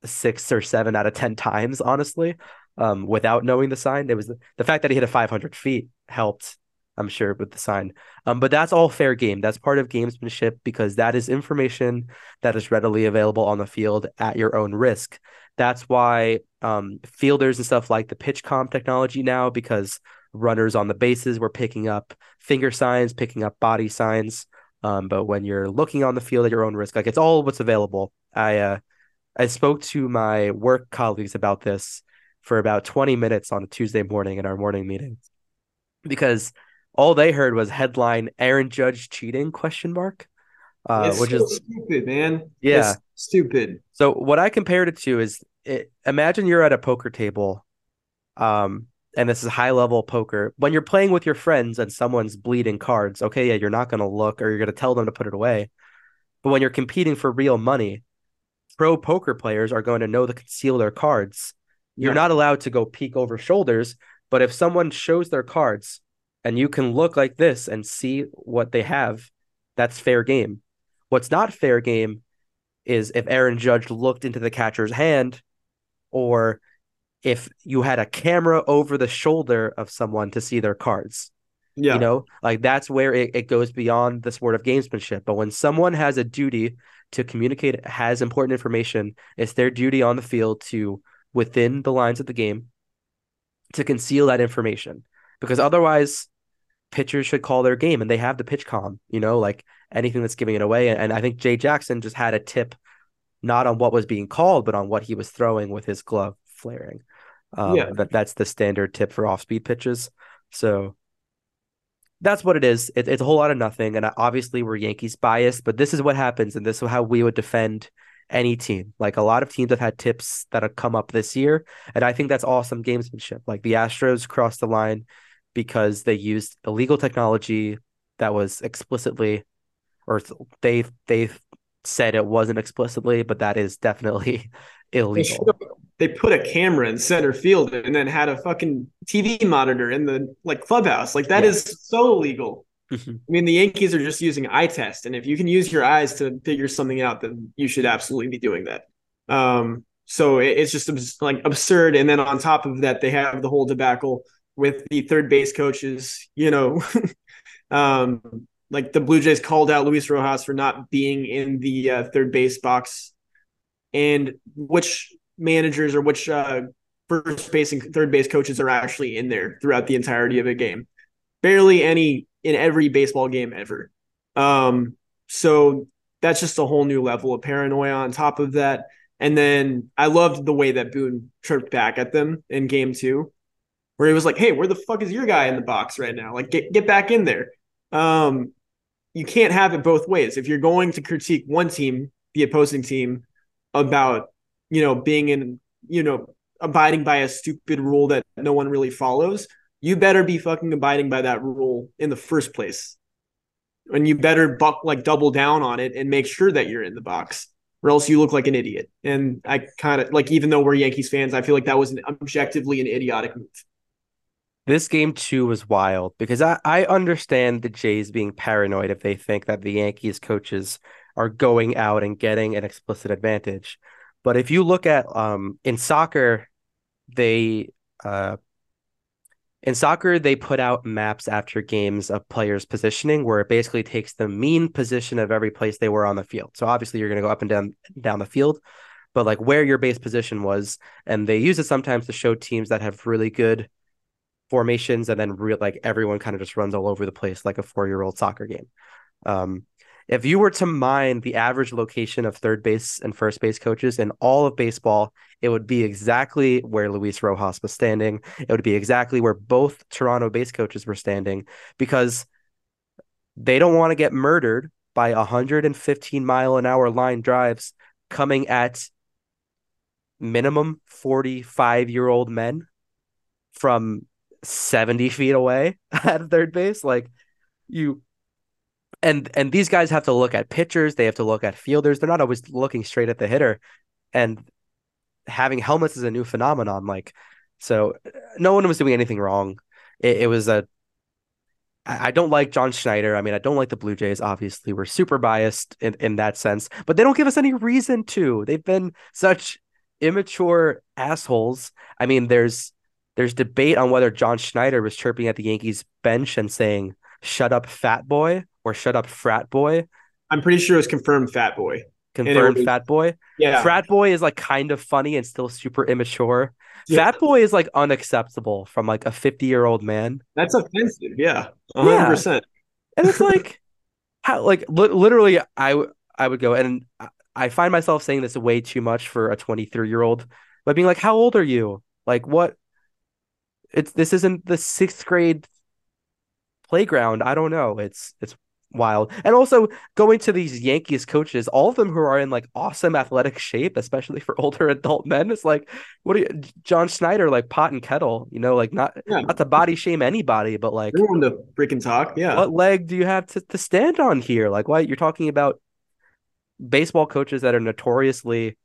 six or seven out of 10 times, honestly, um, without knowing the sign. It was the, the fact that he hit a 500 feet helped I'm sure, with the sign. Um, but that's all fair game. That's part of gamesmanship because that is information that is readily available on the field at your own risk. That's why um, fielders and stuff like the PitchCom technology now, because runners on the bases were picking up finger signs, picking up body signs. Um, but when you're looking on the field at your own risk, like it's all what's available. I uh, I spoke to my work colleagues about this for about 20 minutes on a Tuesday morning in our morning meeting because all they heard was headline Aaron Judge cheating question mark. Uh, which so is stupid, man. Yeah, it's stupid. So what I compared it to is it, imagine you're at a poker table, um, and this is high level poker. When you're playing with your friends and someone's bleeding cards, okay, yeah, you're not gonna look or you're gonna tell them to put it away. But when you're competing for real money, pro poker players are going to know to conceal their cards. You're yeah. not allowed to go peek over shoulders. But if someone shows their cards and you can look like this and see what they have, that's fair game. What's not fair game is if Aaron Judge looked into the catcher's hand or if you had a camera over the shoulder of someone to see their cards. Yeah. You know, like that's where it, it goes beyond the sport of gamesmanship. But when someone has a duty to communicate, has important information, it's their duty on the field to, within the lines of the game, to conceal that information. Because otherwise, pitchers should call their game and they have the PitchCom, you know, like anything that's giving it away. And, and I think Jay Jackson just had a tip not on what was being called, but on what he was throwing with his glove flaring. Um, yeah. that, that's the standard tip for off speed pitches. So that's what it is. It, it's a whole lot of nothing. And obviously, we're Yankees biased, but this is what happens. And this is how we would defend any team. Like a lot of teams have had tips that have come up this year. And I think that's awesome gamesmanship. Like the Astros crossed the line because they used illegal technology that was explicitly or they they said it wasn't explicitly, but that is definitely *laughs* illegal. They, put a camera in center field and then had a fucking TV monitor in the like clubhouse. Like that yeah. is so illegal. I mean, the Yankees are just using eye test, and if you can use your eyes to figure something out, then you should absolutely be doing that. Um, so it, it's just like absurd. And then on top of that, they have the whole debacle with the third base coaches. You know, *laughs* um, like the Blue Jays called out Luis Rojas for not being in the uh, third base box, and which managers or which uh, first base and third base coaches are actually in there throughout the entirety of a game. Barely any in every baseball game ever. Um, so that's just a whole new level of paranoia on top of that. And then I loved the way that Boone tripped back at them in game two, where he was like, Hey, where the fuck is your guy in the box right now? Like, get, get back in there. Um, you can't have it both ways. If you're going to critique one team, the opposing team, about, you know, being in, you know, abiding by a stupid rule that no one really follows, you better be fucking abiding by that rule in the first place. And you better buck like double down on it and make sure that you're in the box, or else you look like an idiot. And I kind of like, even though we're Yankees fans, I feel like that was an objectively an idiotic move. This game too was wild because I, I understand the Jays being paranoid if they think that the Yankees coaches are going out and getting an explicit advantage. But if you look at um in soccer, they uh in soccer, they put out maps after games of players' positioning, where it basically takes the mean position of every place they were on the field. So obviously, you're going to go up and down down the field, but like where your base position was, and they use it sometimes to show teams that have really good formations, and then real like everyone kind of just runs all over the place like a four year old soccer game. Um, if you were to mine the average location of third base and first base coaches in all of baseball, it would be exactly where Luis Rojas was standing. It would be exactly where both Toronto base coaches were standing because they don't want to get murdered by 115 mile an hour line drives coming at minimum 45 year old men from 70 feet away *laughs* at third base. Like you and and these guys have to look at pitchers, they have to look at fielders. They're not always looking straight at the hitter. And having helmets is a new phenomenon. Like, so uh, no one was doing anything wrong. It, it was a. I don't like John Schneider. I mean, I don't like the Blue Jays. Obviously, we're super biased in, in that sense, but they don't give us any reason to. They've been such immature assholes. I mean, there's there's debate on whether John Schneider was chirping at the Yankees bench and saying "shut up, fat boy," or "shut up, frat boy." I'm pretty sure it's confirmed fat boy. Confirmed was, fat boy. Yeah. Frat boy is like kind of funny and still super immature. Yeah. Fat boy is like unacceptable from like a 50 year old man. That's offensive. Yeah. 100%. Yeah. And it's like, *laughs* how, like li- literally, I, I would go and I find myself saying this way too much for a 23 year old, but being like, how old are you? Like, what? It's this isn't the sixth grade playground. I don't know. It's it's wild. And also going to these Yankees coaches, all of them who are in like awesome athletic shape, especially for *laughs* older adult men. It's like, what are you, John Schneider, like pot and kettle, you know, like not yeah. not to body shame anybody, but like everyone to freaking talk. Yeah. What leg do you have to, to stand on here? Like, why you're talking about baseball coaches that are notoriously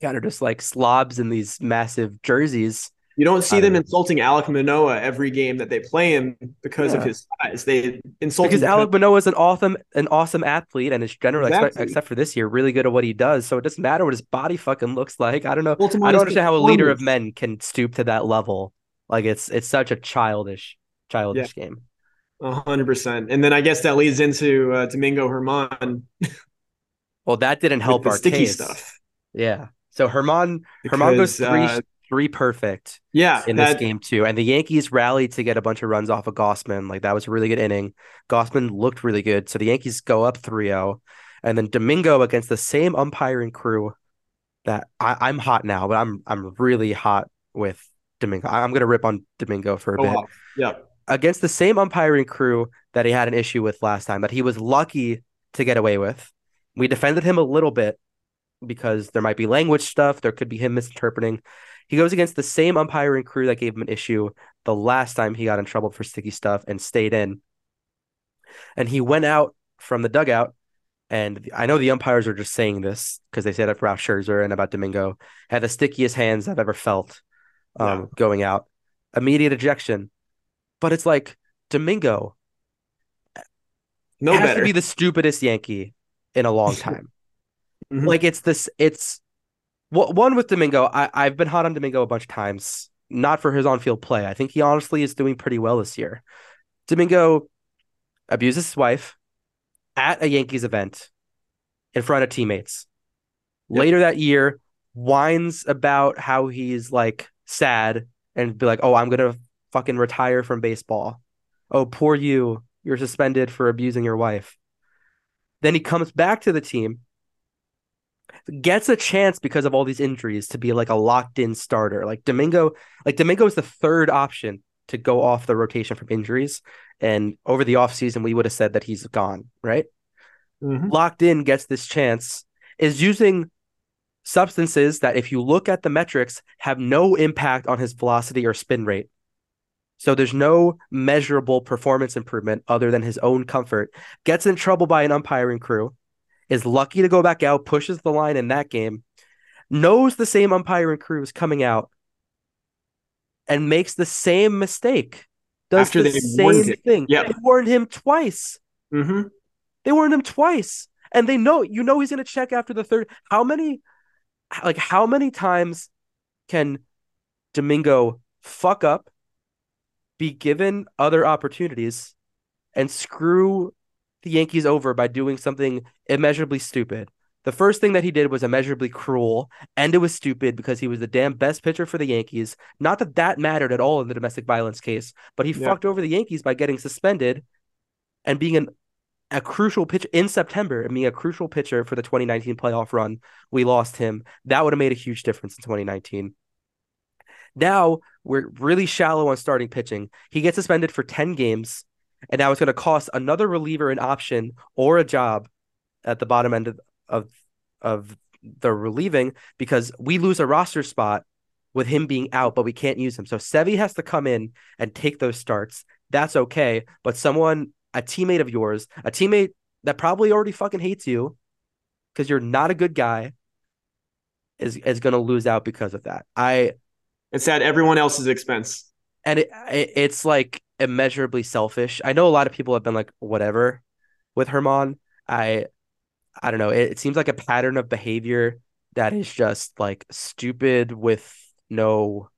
kind of just like slobs in these massive jerseys you don't see them insulting Alek Manoah every game that they play him because yeah. of his size. They insult because Alek Manoah is an awesome, an awesome athlete, and is generally, exactly. except, except, for this year, really good at what he does. So it doesn't matter what his body fucking looks like. I don't know. Ultimately, I don't understand how a leader of men can stoop to that level. Like it's it's such a childish, childish yeah. game. hundred percent. And then I guess that leads into uh, Domingo Germán. well, that didn't help our sticky case. stuff. Yeah. So Germán, because, Germán goes three uh, three perfect yeah in this game too. And the yankees rallied to get a bunch of runs off of Gausman. like that was a really good inning. Gausman looked really good. So the yankees go up 3-0 and then domingo against the same umpiring crew that I, am hot now but i'm i'm really hot with domingo. I'm gonna rip on domingo for a oh, bit. wow. yeah against the same umpiring crew that he had an issue with last time that he was lucky to get away with. We defended him a little bit because there might be language stuff. There could be him misinterpreting he goes against the same umpiring crew that gave him an issue the last time he got in trouble for sticky stuff and stayed in. And he went out from the dugout. And I know the umpires are just saying this because they said it about Scherzer and about Domingo. Had the stickiest hands I've ever felt um, yeah. going out. Immediate ejection. But it's like, Domingo, No has better. to be the stupidest Yankee in a long *laughs* time. Mhm. Like it's this, it's one with Domingo. I, I've been hot on Domingo a bunch of times, not for his on-field play. I think he honestly is doing pretty well this year. Domingo abuses his wife at a Yankees event in front of teammates. Yep. Later that year, whines about how he's like sad and be like, "Oh, I'm gonna fucking retire from baseball." Oh, poor you. You're suspended for abusing your wife. Then he comes back to the team, gets a chance because of all these injuries to be like a locked in starter. Like Domingo, like Domingo is the third option to go off the rotation from injuries. And over the offseason, we would have said that he's gone, right? Mhm. Locked in gets this chance, is using substances that, if you look at the metrics, have no impact on his velocity or spin rate. So there's no measurable performance improvement other than his own comfort. Gets in trouble by an umpiring crew, is lucky to go back out, pushes the line in that game, knows the same umpire and crew is coming out, and makes the same mistake. Does After the same thing. Yep. They warned him twice. Mhm. They warned him twice. And they know, you know, he's going to check after the third. How many, like, how many times can Domingo fuck up, be given other opportunities, and screw the Yankees over by doing something immeasurably stupid? The first thing that he did was immeasurably cruel, and it was stupid because he was the damn best pitcher for the Yankees. Not that that mattered at all in the domestic violence case, but he Yeah. fucked over the Yankees by getting suspended and being an a crucial pitch in September and being a crucial pitcher for the 2019 playoff run. We lost him. That would have made a huge difference in 2019. Now we're really shallow on starting pitching. He gets suspended for 10 games, and now it's going to cost another reliever an option or a job at the bottom end of, of, of the relieving because we lose a roster spot with him being out, but we can't use him. So Sevi has to come in and take those starts. That's okay. But someone, a teammate of yours, a teammate that probably already fucking hates you because you're not a good guy, is is going to lose out because of that. I It's at everyone else's expense. and it, it it's like immeasurably selfish. I know a lot of people have been like whatever with Germán. I I don't know. It, it seems like a pattern of behavior that is just like stupid with no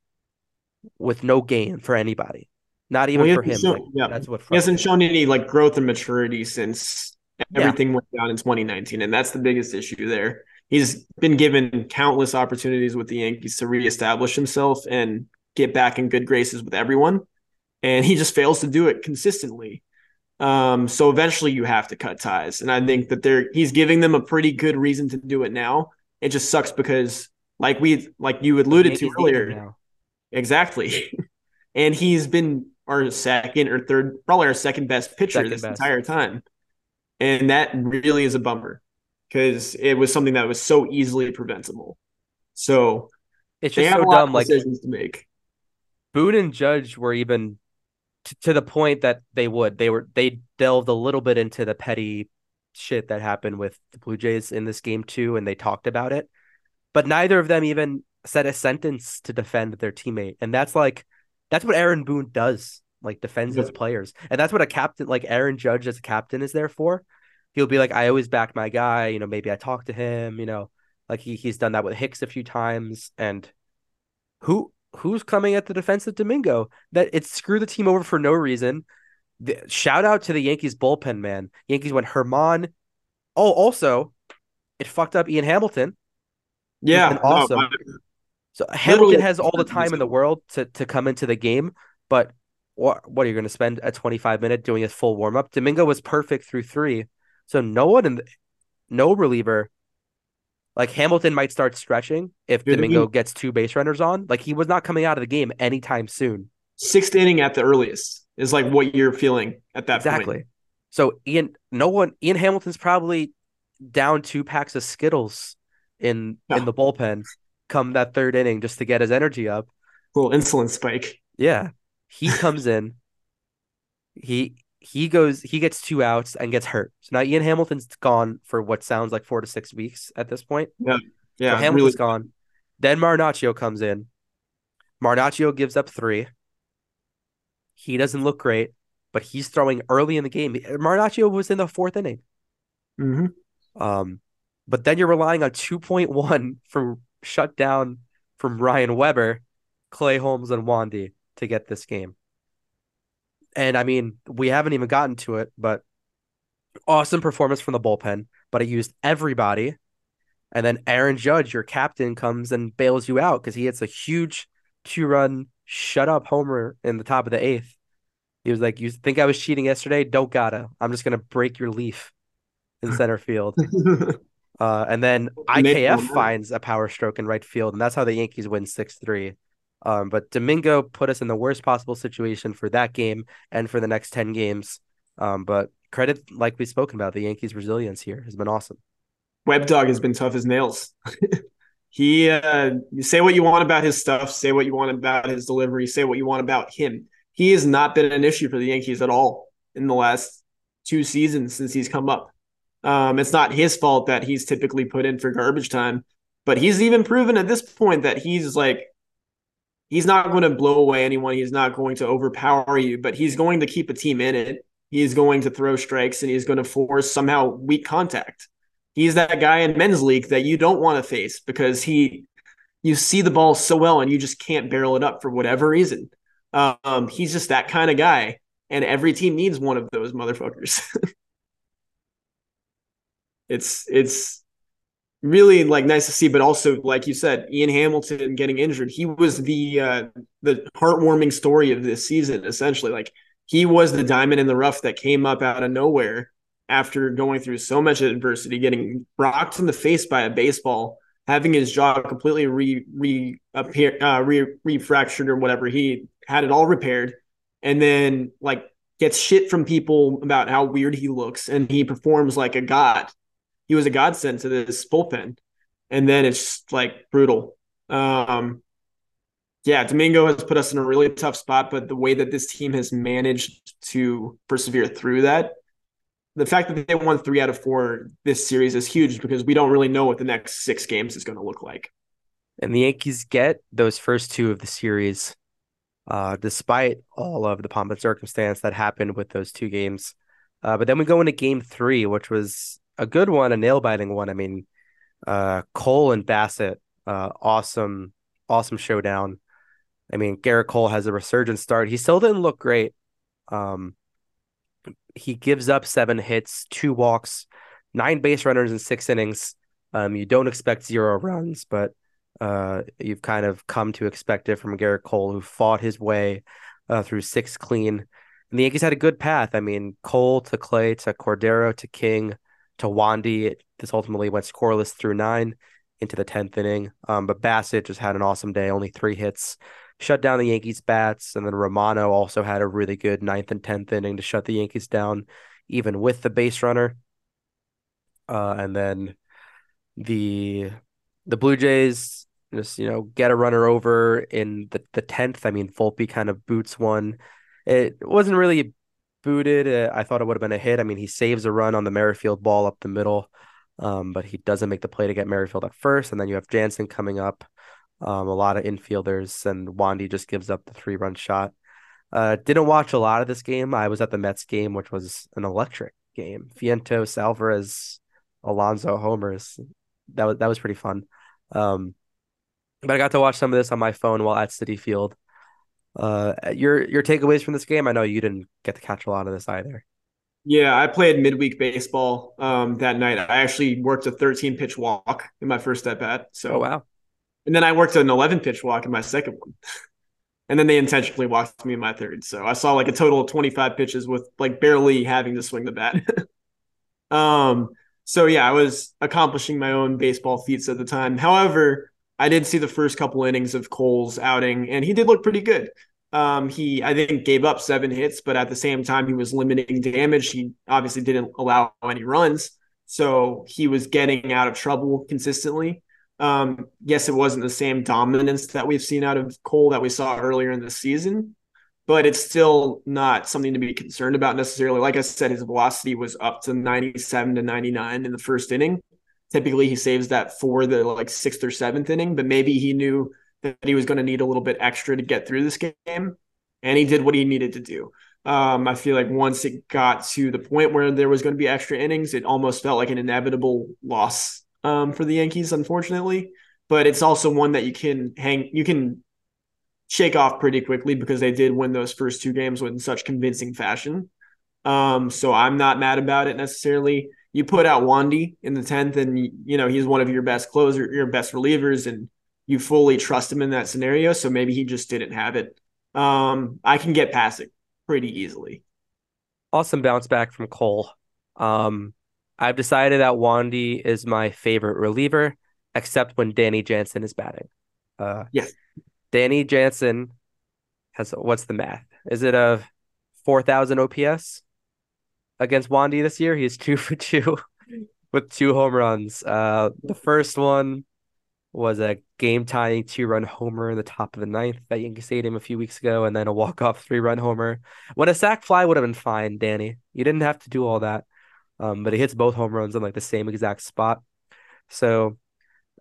with no gain for anybody. Not even Well, for him. Like, yeah. That's what He hasn't shown any like growth and maturity since Yeah. everything went down in 2019, and that's the biggest issue there. He's been given countless opportunities with the Yankees to reestablish himself and get back in good graces with everyone, and he just fails to do it consistently. Um, so eventually you have to cut ties, and I think that they're he's giving them a pretty good reason to do it now. It just sucks because, like we like you alluded to Yankees need him earlier, now. Exactly. *laughs* and he's been our second or third, probably our second best pitcher Second this best. entire time. And that really is a bummer because it was something that was so easily preventable. So It's they just have so dumb. Like decisions to make. Boone and Judge were even t- to the point that they would. They were they delved a little bit into the petty shit that happened with the Blue Jays in this game too, and they talked about it. But neither of them even said a sentence to defend their teammate, and that's like that's what Aaron Boone does. Like defends his players, and that's what a captain like Aaron Judge as a captain is there for. He'll be like, I always back my guy. You know, maybe I talk to him. You know, like he he's done that with Hicks a few times, and who who's coming at the defense of Domingo? That it screwed the team over for no reason. The, shout out to the Yankees bullpen, man. Yankees went Germán. Oh, also, it fucked up Ian Hamilton. Yeah. no, awesome. I- So Hamilton has all the time in the world to to come into the game, but what what are you going to spend a 25 minute doing a full warm up? Domingo was perfect through three, so no one in the, no reliever. Like Hamilton might start stretching if Dude, Domingo mean- gets two base runners on. Like he was not coming out of the game anytime soon. sixth inning at the earliest is like what you're feeling at that exactly. point. So Ian, no one, Ian Hamilton's probably down two packs of Skittles in in the bullpen come that third inning just to get his energy up. Little insulin spike. Yeah, he comes in. He he goes. He gets two outs and gets hurt. So now Ian Hamilton's gone for what sounds like four to six weeks at this point. Yeah. So Yeah. Hamilton's really. gone. Then Marinaccio comes in. Marinaccio gives up three. He doesn't look great. but he's throwing early in the game. Marinaccio was in the fourth inning. Mm-hmm. Um, but then you're relying on 2.1 *laughs* from shutdown from Ryan Weber, Clay Holmes, and Wandy to get this game. And I mean, we haven't even gotten to it, but awesome performance from the bullpen, but it used everybody. And then Aaron Judge, your captain, comes and bails you out because he hits a huge two run shut up homer in the top of the eighth. He was like, You think I was cheating yesterday? Don't gotta. I'm just gonna break your leaf in *laughs* center field. *laughs* uh, and then IKF finds a power stroke in right field, and that's how the Yankees win 6 3. Um, but Domingo put us in the worst possible situation for that game and for the next 10 games. Um, but credit, like we've spoken about, the Yankees' resilience here has been awesome. Web Dog has been tough as nails. *laughs* he, uh, say what you want about his stuff, say what you want about his delivery, say what you want about him. He has not been an issue for the Yankees at all in the last two seasons since he's come up. Um, it's not his fault that he's typically put in for garbage time, but he's even proven at this point that he's like he's not going to blow away anyone. He's not going to overpower you, but he's going to keep a team in it. He's going to throw strikes and he's going to force somehow weak contact. He's that guy in men's league that you don't want to face because he, you see the ball so well and you just can't barrel it up for whatever reason. Um, he's just that kind of guy, and every team needs one of those motherfuckers. *laughs* it's it's really like nice to see, but also like you said, Ian Hamilton getting injured. He was the uh, the heartwarming story of this season. Essentially, like he was the diamond in the rough that came up out of nowhere after going through so much adversity, getting rocked in the face by a baseball, having his jaw completely re re appear uh, re refractured or whatever. He had it all repaired, and then like gets shit from people about how weird he looks, and he performs like a god he was a godsend to this bullpen. And then it's just like brutal. Um, yeah, Domingo has put us in a really tough spot, but the way that this team has managed to persevere through that, the fact that they won three out of four this series is huge because we don't really know what the next six games is going to look like. And the Yankees get those first two of the series, uh, despite all of the pomp and circumstance that happened with those two games. Uh, but then we go into game three, which was a good one, a nail biting one. I mean, uh, Cole and Bassitt, uh, awesome, awesome showdown. I mean, Gerrit Cole has a resurgent start. He still didn't look great. Um, he gives up seven hits, two walks, nine base runners in six innings. Um, you don't expect zero runs, but uh, you've kind of come to expect it from Gerrit Cole, who fought his way uh, through six clean. And the Yankees had a good path. I mean, Cole to Clay to Cordero to King to Wandy. This ultimately went scoreless through nine into the 10th inning. Um, but Bassitt just had an awesome day, only three hits, shut down the Yankees' bats. And then Romano also had a really good ninth and 10th inning to shut the Yankees down, even with the base runner. Uh, and then the the Blue Jays just you know get a runner over in the the tenth. I mean, Volpe kind of boots one. It wasn't really booted. Uh, I thought it would have been a hit. I mean, he saves a run on the Merrifield ball up the middle, um, but he doesn't make the play to get Merrifield at first. And then you have Jansen coming up, um, a lot of infielders, and Wandy just gives up the three run shot. Uh, didn't watch a lot of this game. I was at the Mets game, which was an electric game. Vientos, Alvarez, Alonso homers. That was that was pretty fun. Um, but I got to watch some of this on my phone while at Citi Field. Uh, your your takeaways from this game? I know you didn't get to catch a lot of this either. Yeah, I played midweek baseball um, that night. I actually worked a 13 pitch walk in my first at bat. So oh, wow. And then I worked an 11 pitch walk in my second one. *laughs* and then they intentionally walked me in my third. So I saw like a total of 25 pitches with like barely having to swing the bat. *laughs* um so yeah, I was accomplishing my own baseball feats at the time. However, I did see the first couple innings of Cole's outing, and he did look pretty good. Um, he, I think, gave up seven hits, but at the same time, he was limiting damage. He obviously didn't allow any runs, so he was getting out of trouble consistently. Um, yes, it wasn't the same dominance that we've seen out of Cole that we saw earlier in the season, but it's still not something to be concerned about necessarily. Like I said, his velocity was up to 97 to 99 in the first inning. Typically, he saves that for the like sixth or seventh inning, but maybe he knew that he was going to need a little bit extra to get through this game, and he did what he needed to do. Um, I feel like once it got to the point where there was going to be extra innings, it almost felt like an inevitable loss um, for the Yankees, unfortunately. But it's also one that you can hang, you can shake off pretty quickly because they did win those first two games in such convincing fashion. Um, so I'm not mad about it necessarily. You put out Wandy in the tenth, and you know he's one of your best closer, your best relievers, and you fully trust him in that scenario. So maybe he just didn't have it. Um, I can get past it pretty easily. Awesome bounce back from Cole. Um, I've decided that Wandy is my favorite reliever, except when Danny Jansen is batting. Uh, yes. Danny Jansen has what's the math? Is it a 4,000 OPS against Wandy this year? He's *laughs* two for two *laughs* with two home runs. Uh, the first one was a game tying two run homer in the top of the ninth at Yankee Stadium a few weeks ago, and then a walk off three run homer. When a sac fly would have been fine, Danny. You didn't have to do all that. Um, but he hits both home runs in like the same exact spot. So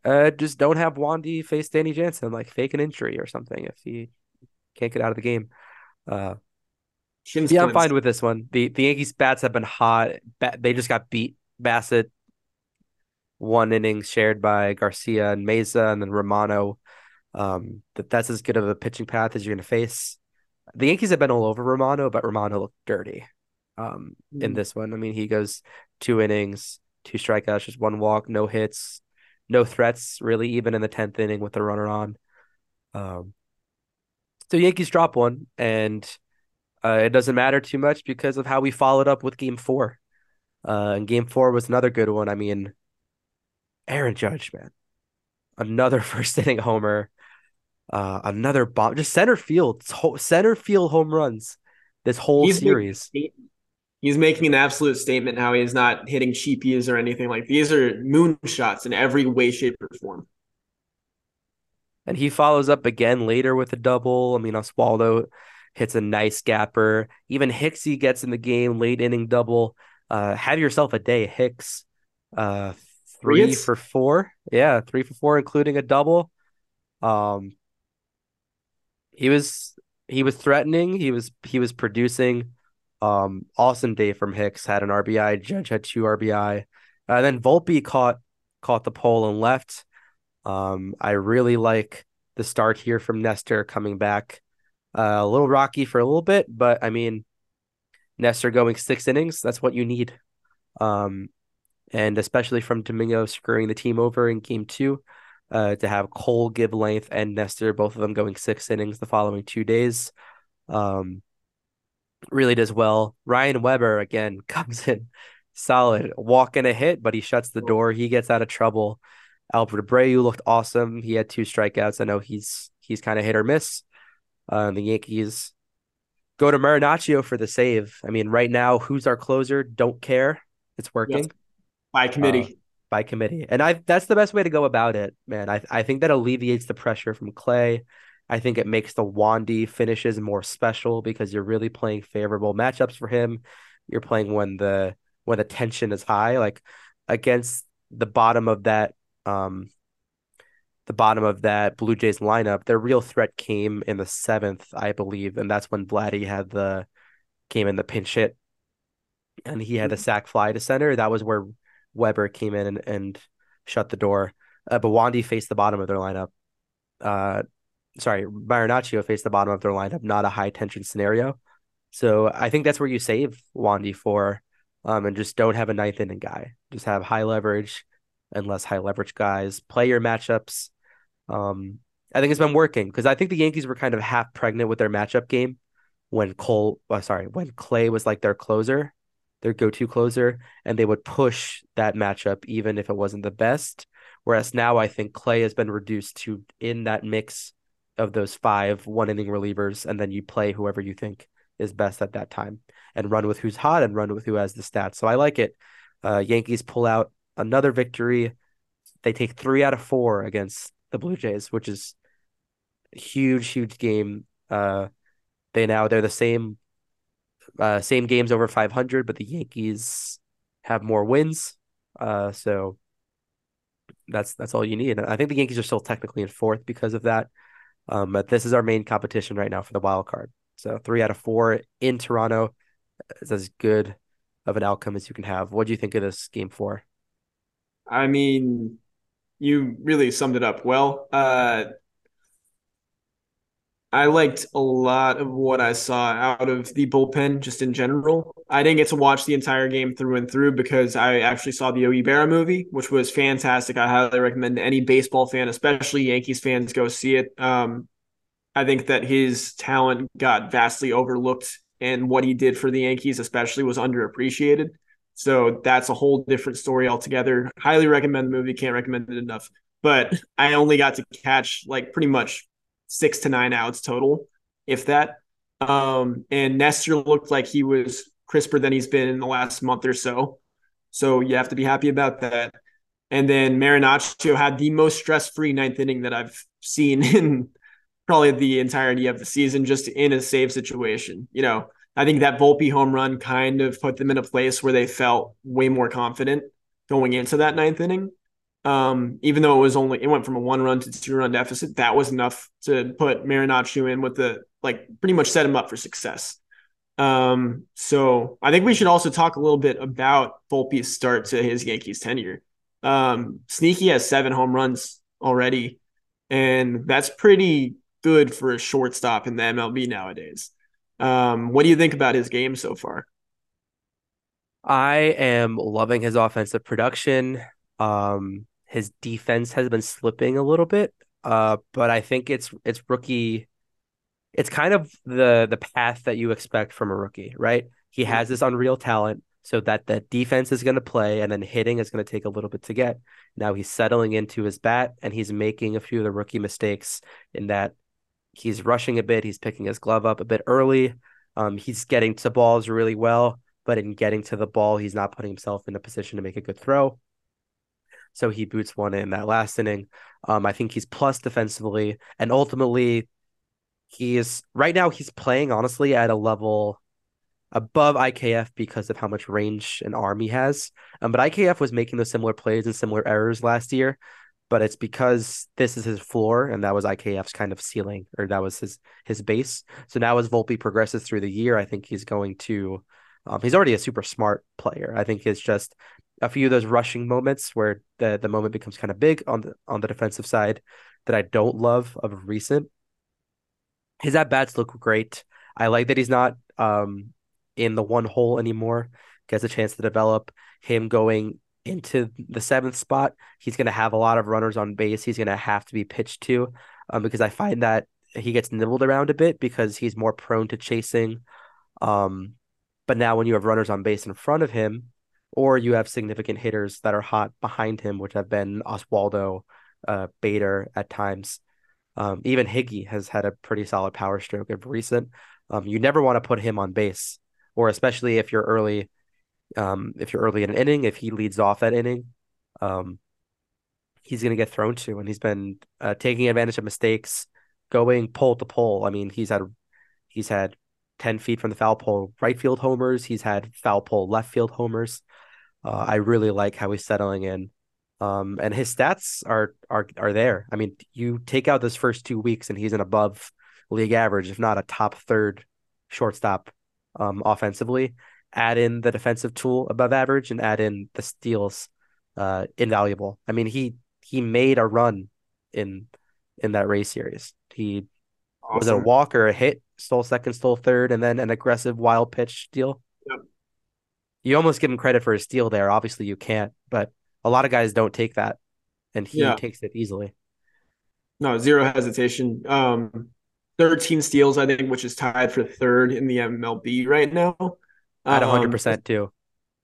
uh, just don't have Wandy face Danny Jansen, like fake an injury or something if he can't get out of the game. Uh, yeah, I'm fine with this one. The the Yankees bats have been hot. Ba- they just got beat. Bassitt, one inning shared by Garcia and Mayza, and then Romano. Um, that that's as good of a pitching path as you're gonna face. The Yankees have been all over Romano, but Romano looked dirty. Um, mm. in this one, I mean, he goes two innings, two strikeouts, just one walk, no hits, no threats really, even in the tenth inning with the runner on. Um, so Yankees drop one, and uh, it doesn't matter too much because of how we followed up with Game Four. Uh, and Game Four was another good one. I mean, Aaron Judge, man, another *laughs* first inning homer, uh, another bomb, just center field, center field home runs this whole he's series. Making, he's making an absolute statement how he's not hitting cheapies or anything like these are moonshots in every way, shape, or form. And he follows up again later with a double. I mean, Oswaldo hits a nice gapper. Even Hicksy gets in the game, late inning double. Uh, have yourself a day, Hicks. Uh, three for four. Yeah, three for four, including a double. Um, he was he was threatening. He was he was producing. Um, awesome day from Hicks. Had an RBI. Judge had two RBI. Uh, then Volpe caught caught the pole and left. Um, I really like the start here from Nestor coming back. Uh, a little rocky for a little bit, but I mean, Nestor going six innings. That's what you need. Um, and especially from Domingo screwing the team over in game two, uh, to have Cole give length and Nestor, both of them going six innings the following two days. Um, really does well. Ryan Weber again *laughs* comes in solid, walking a hit, but he shuts the door. He gets out of trouble. Albert Abreu looked awesome. He had two strikeouts. I know he's he's kind of hit or miss. Uh, the Yankees go to Marinaccio for the save. I mean, right now, who's our closer? Don't care. It's working. Yes by committee. Uh, by committee. And I that's the best way to go about it, man. I I think that alleviates the pressure from Clay. I think it makes the Wandy finishes more special because you're really playing favorable matchups for him. You're playing when the when the tension is high, like against the bottom of that um the bottom of that Blue Jays lineup. Their real threat came in the seventh, I believe, and that's when Vladdy had the came in the pinch hit and he had a mm-hmm. sac fly to center. That was where Weber came in and, and shut the door. Uh, but Wandy faced the bottom of their lineup. Uh, sorry, Marinaccio faced the bottom of their lineup, not a high tension scenario. So I think that's where you save Wandy for, um, and just don't have a ninth inning guy. Just have high leverage and less high leverage guys. Play your matchups. Um, I think it's been working because I think the Yankees were kind of half pregnant with their matchup game when Cole, uh, sorry, when Clay was like their closer their go-to closer, and they would push that matchup even if it wasn't the best. Whereas now I think Clay has been reduced to in that mix of those five one inning relievers, and then you play whoever you think is best at that time and run with who's hot and run with who has the stats. So I like it. Uh, Yankees pull out another victory. They take three out of four against the Blue Jays, which is a huge, huge game. Uh, they now they're the same uh, same games over 500, but the Yankees have more wins. Uh, so that's that's all you need. I think the Yankees are still technically in fourth because of that. Um, but this is our main competition right now for the wild card. So three out of four in Toronto is as good of an outcome as you can have. What do you think of this game four? I mean, you really summed it up well. Uh, I liked a lot of what I saw out of the bullpen just in general. I didn't get to watch the entire game through and through because I actually saw the Yogi Berra movie, which was fantastic. I highly recommend any baseball fan, especially Yankees fans, go see it. Um, I think that his talent got vastly overlooked and what he did for the Yankees, especially, was underappreciated. So that's a whole different story altogether. Highly recommend the movie. Can't recommend it enough. But I only got to catch like pretty much six to nine outs total, if that. Um, and Nestor looked like he was crisper than he's been in the last month or so. So you have to be happy about that. And then Marinaccio had the most stress free ninth inning that I've seen *laughs* in probably the entirety of the season, just in a save situation. You know, I think that Volpe home run kind of put them in a place where they felt way more confident going into that ninth inning. Um, even though it was only it went from a one run to two run deficit, that was enough to put Marinaccio in with the like pretty much set him up for success. Um, so I think we should also talk a little bit about Volpe's start to his Yankees tenure. Um, Sneaky has seven home runs already, and that's pretty good for a shortstop in the MLB nowadays. Um, what do you think about his game so far? I am loving his offensive production. Um, his defense has been slipping a little bit, uh, but I think it's it's rookie. It's kind of the the path that you expect from a rookie, right? He has this unreal talent, so that the defense is going to play, and then hitting is going to take a little bit to get. Now he's settling into his bat, and he's making a few of the rookie mistakes in that he's rushing a bit, he's picking his glove up a bit early. Um, he's getting to balls really well, but in getting to the ball, he's not putting himself in a position to make a good throw. So he boots one in that last inning. Um, I think he's plus defensively, and ultimately, he is right now. He's playing honestly at a level above IKF because of how much range an arm he has. Um, but IKF was making those similar plays and similar errors last year, but it's because this is his floor and that was IKF's kind of ceiling or that was his his base. So now as Volpe progresses through the year, I think he's going to um, he's already a super smart player. I think it's just a few of those rushing moments where the the moment becomes kind of big on the on the defensive side that I don't love of recent. His at bats look great. I like that he's not um in the one hole anymore. Gets a chance to develop him going into the seventh spot. He's going to have a lot of runners on base. He's going to have to be pitched to, um, because I find that he gets nibbled around a bit because he's more prone to chasing. Um, but now when you have runners on base in front of him, or you have significant hitters that are hot behind him, which have been Oswaldo, uh, Bader at times. Um, even Higgy has had a pretty solid power stroke of recent. Um, you never want to put him on base, or especially if you're early, um, if you're early in an inning, if he leads off that inning, um, he's going to get thrown to, and he's been uh, taking advantage of mistakes, going pole to pole. I mean, he's had he's had ten feet from the foul pole right field homers. He's had foul pole left field homers. Uh, I really like how he's settling in. Um, and his stats are are are there. I mean, you take out those first two weeks, and he's an above league average, if not a top third shortstop um, offensively. Add in the defensive tool above average, and add in the steals, uh, invaluable. I mean, he he made a run in in that race series. He awesome. was it a walk or a hit, stole second, stole third, and then an aggressive wild pitch deal you almost give him credit for his steal there. Obviously, you can't, but a lot of guys don't take that, and he yeah. takes it easily. No, zero hesitation. Um, 13 steals, I think, which is tied for third in the MLB right now. At 100% um, too.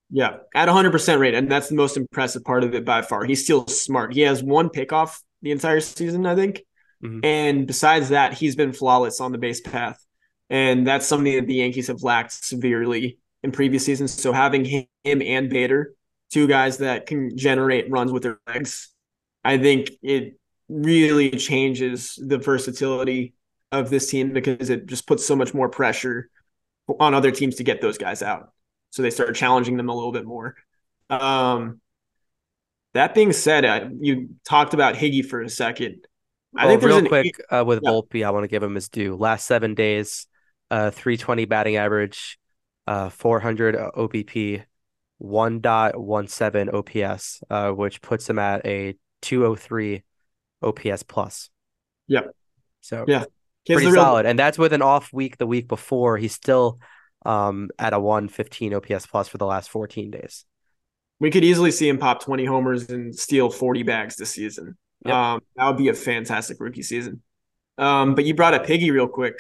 Yeah, at 100% rate. And that's the most impressive part of it by far. He's still smart. He has one pickoff the entire season, I think. Mm-hmm. And besides that, he's been flawless on the base path. And that's something that the Yankees have lacked severely in previous seasons. So having him and Bader, two guys that can generate runs with their legs, I think it really changes the versatility of this team because it just puts so much more pressure on other teams to get those guys out. So they start challenging them a little bit more. Um, that being said, I, you talked about Higgy for a second. I think real quick uh, with yeah. Volpe, I want to give him his due. Last seven days, uh, 320 batting average, uh, 400 OBP, 1.17 OPS, uh, which puts him at a 203 OPS plus. Yep. So yeah, pretty real... solid. And that's with an off week the week before. He's still um, at a 115 OPS plus for the last 14 days. We could easily see him pop 20 homers and steal 40 bags this season. Yep. Um, that would be a fantastic rookie season. Um, but you brought up Piggy real quick.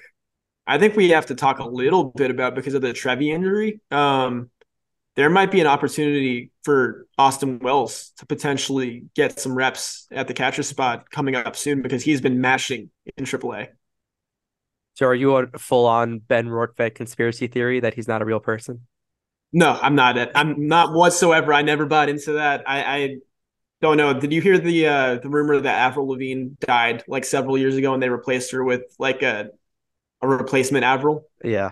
I think we have to talk a little bit about because of the Trevi injury. Um, there might be an opportunity for Austin Wells to potentially get some reps at the catcher spot coming up soon because he's been mashing in AAA. So are you a full on Ben Rortvedt conspiracy theory that he's not a real person? No, I'm not. I'm not whatsoever. I never bought into that. I, I don't know. Did you hear the uh, the rumor that Avril Lavigne died like several years ago and they replaced her with like a a replacement Avril? Yeah.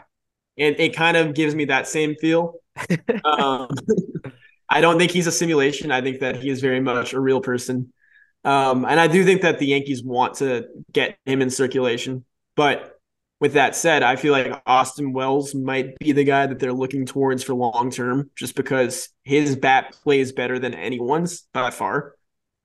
And it kind of gives me that same feel. *laughs* um, I don't think he's a simulation. I think that he is very much a real person. Um, and I do think that the Yankees want to get him in circulation. But with that said, I feel like Austin Wells might be the guy that they're looking towards for long term, just because his bat plays better than anyone's by far.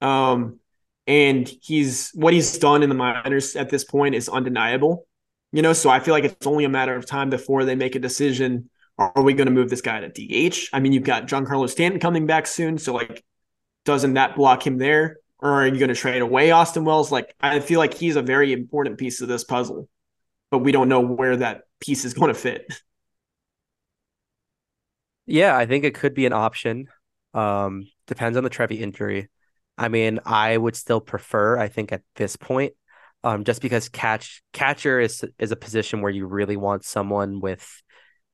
Um, and he's what he's done in the minors at this point is undeniable. You know, so I feel like it's only a matter of time before they make a decision. Are we going to move this guy to DH? I mean, you've got Giancarlo Stanton coming back soon, so like, doesn't that block him there? Or are you going to trade away Austin Wells? Like, I feel like he's a very important piece of this puzzle but we don't know where that piece is going to fit. Yeah, I think it could be an option. Um, depends on the Trevi injury. I mean, I would still prefer, I think, at this point, um, just because catch catcher is is a position where you really want someone with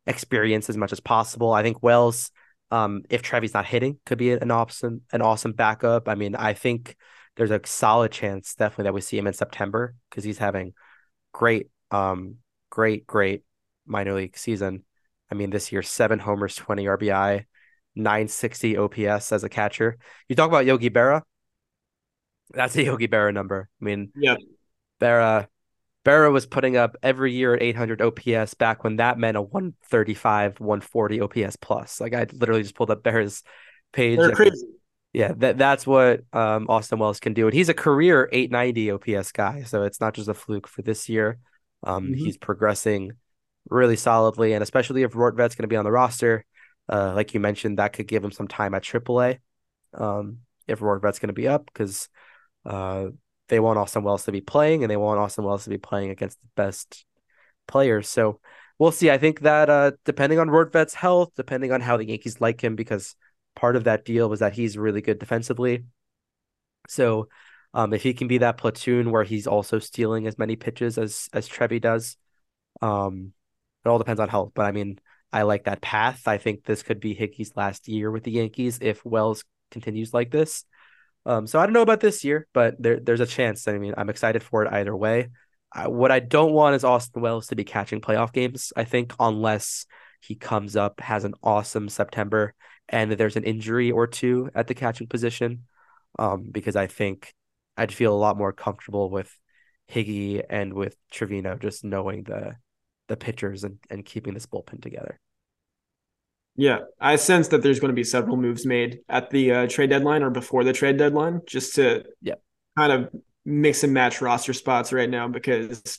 experience as much as possible. I think Wells, um, if Trevi's not hitting, could be an awesome an awesome backup. I mean, I think there's a solid chance definitely that we see him in September because he's having great um, great, great minor league season. I mean, this year, seven homers, 20 RBI, 960 OPS as a catcher. You talk about Yogi Berra. That's a Yogi Berra number. I mean, yeah, Berra, Berra was putting up every year at 800 OPS back when that meant a 135, 140 OPS plus. Like I literally just pulled up Berra's page. They're crazy. Yeah, that that's what um, Austin Wells can do, and he's a career 890 OPS guy. So it's not just a fluke for this year. Um, mm-hmm. He's progressing really solidly, and especially if Rortvedt's going to be on the roster, uh, like you mentioned, that could give him some time at AAA. Um, if Rortvedt's going to be up, because uh, they want Austin Wells to be playing, and they want Austin Wells to be playing against the best players. So we'll see. I think that uh, depending on Rortvedt's health, depending on how the Yankees like him, because part of that deal was that he's really good defensively. So um, if he can be that platoon where he's also stealing as many pitches as as Trevi does, um, it all depends on health. But I mean, I like that path. I think this could be Higgy's last year with the Yankees if Wells continues like this. Um, so I don't know about this year, but there there's a chance. I mean, I'm excited for it either way. I, what I don't want is Austin Wells to be catching playoff games. I think unless he comes up, has an awesome September, and there's an injury or two at the catching position, um, because I think I'd feel a lot more comfortable with Higgy and with Trevino just knowing the the pitchers and, and keeping this bullpen together. Yeah, I sense that there's going to be several moves made at the uh, trade deadline or before the trade deadline, just to yeah kind of mix and match roster spots right now because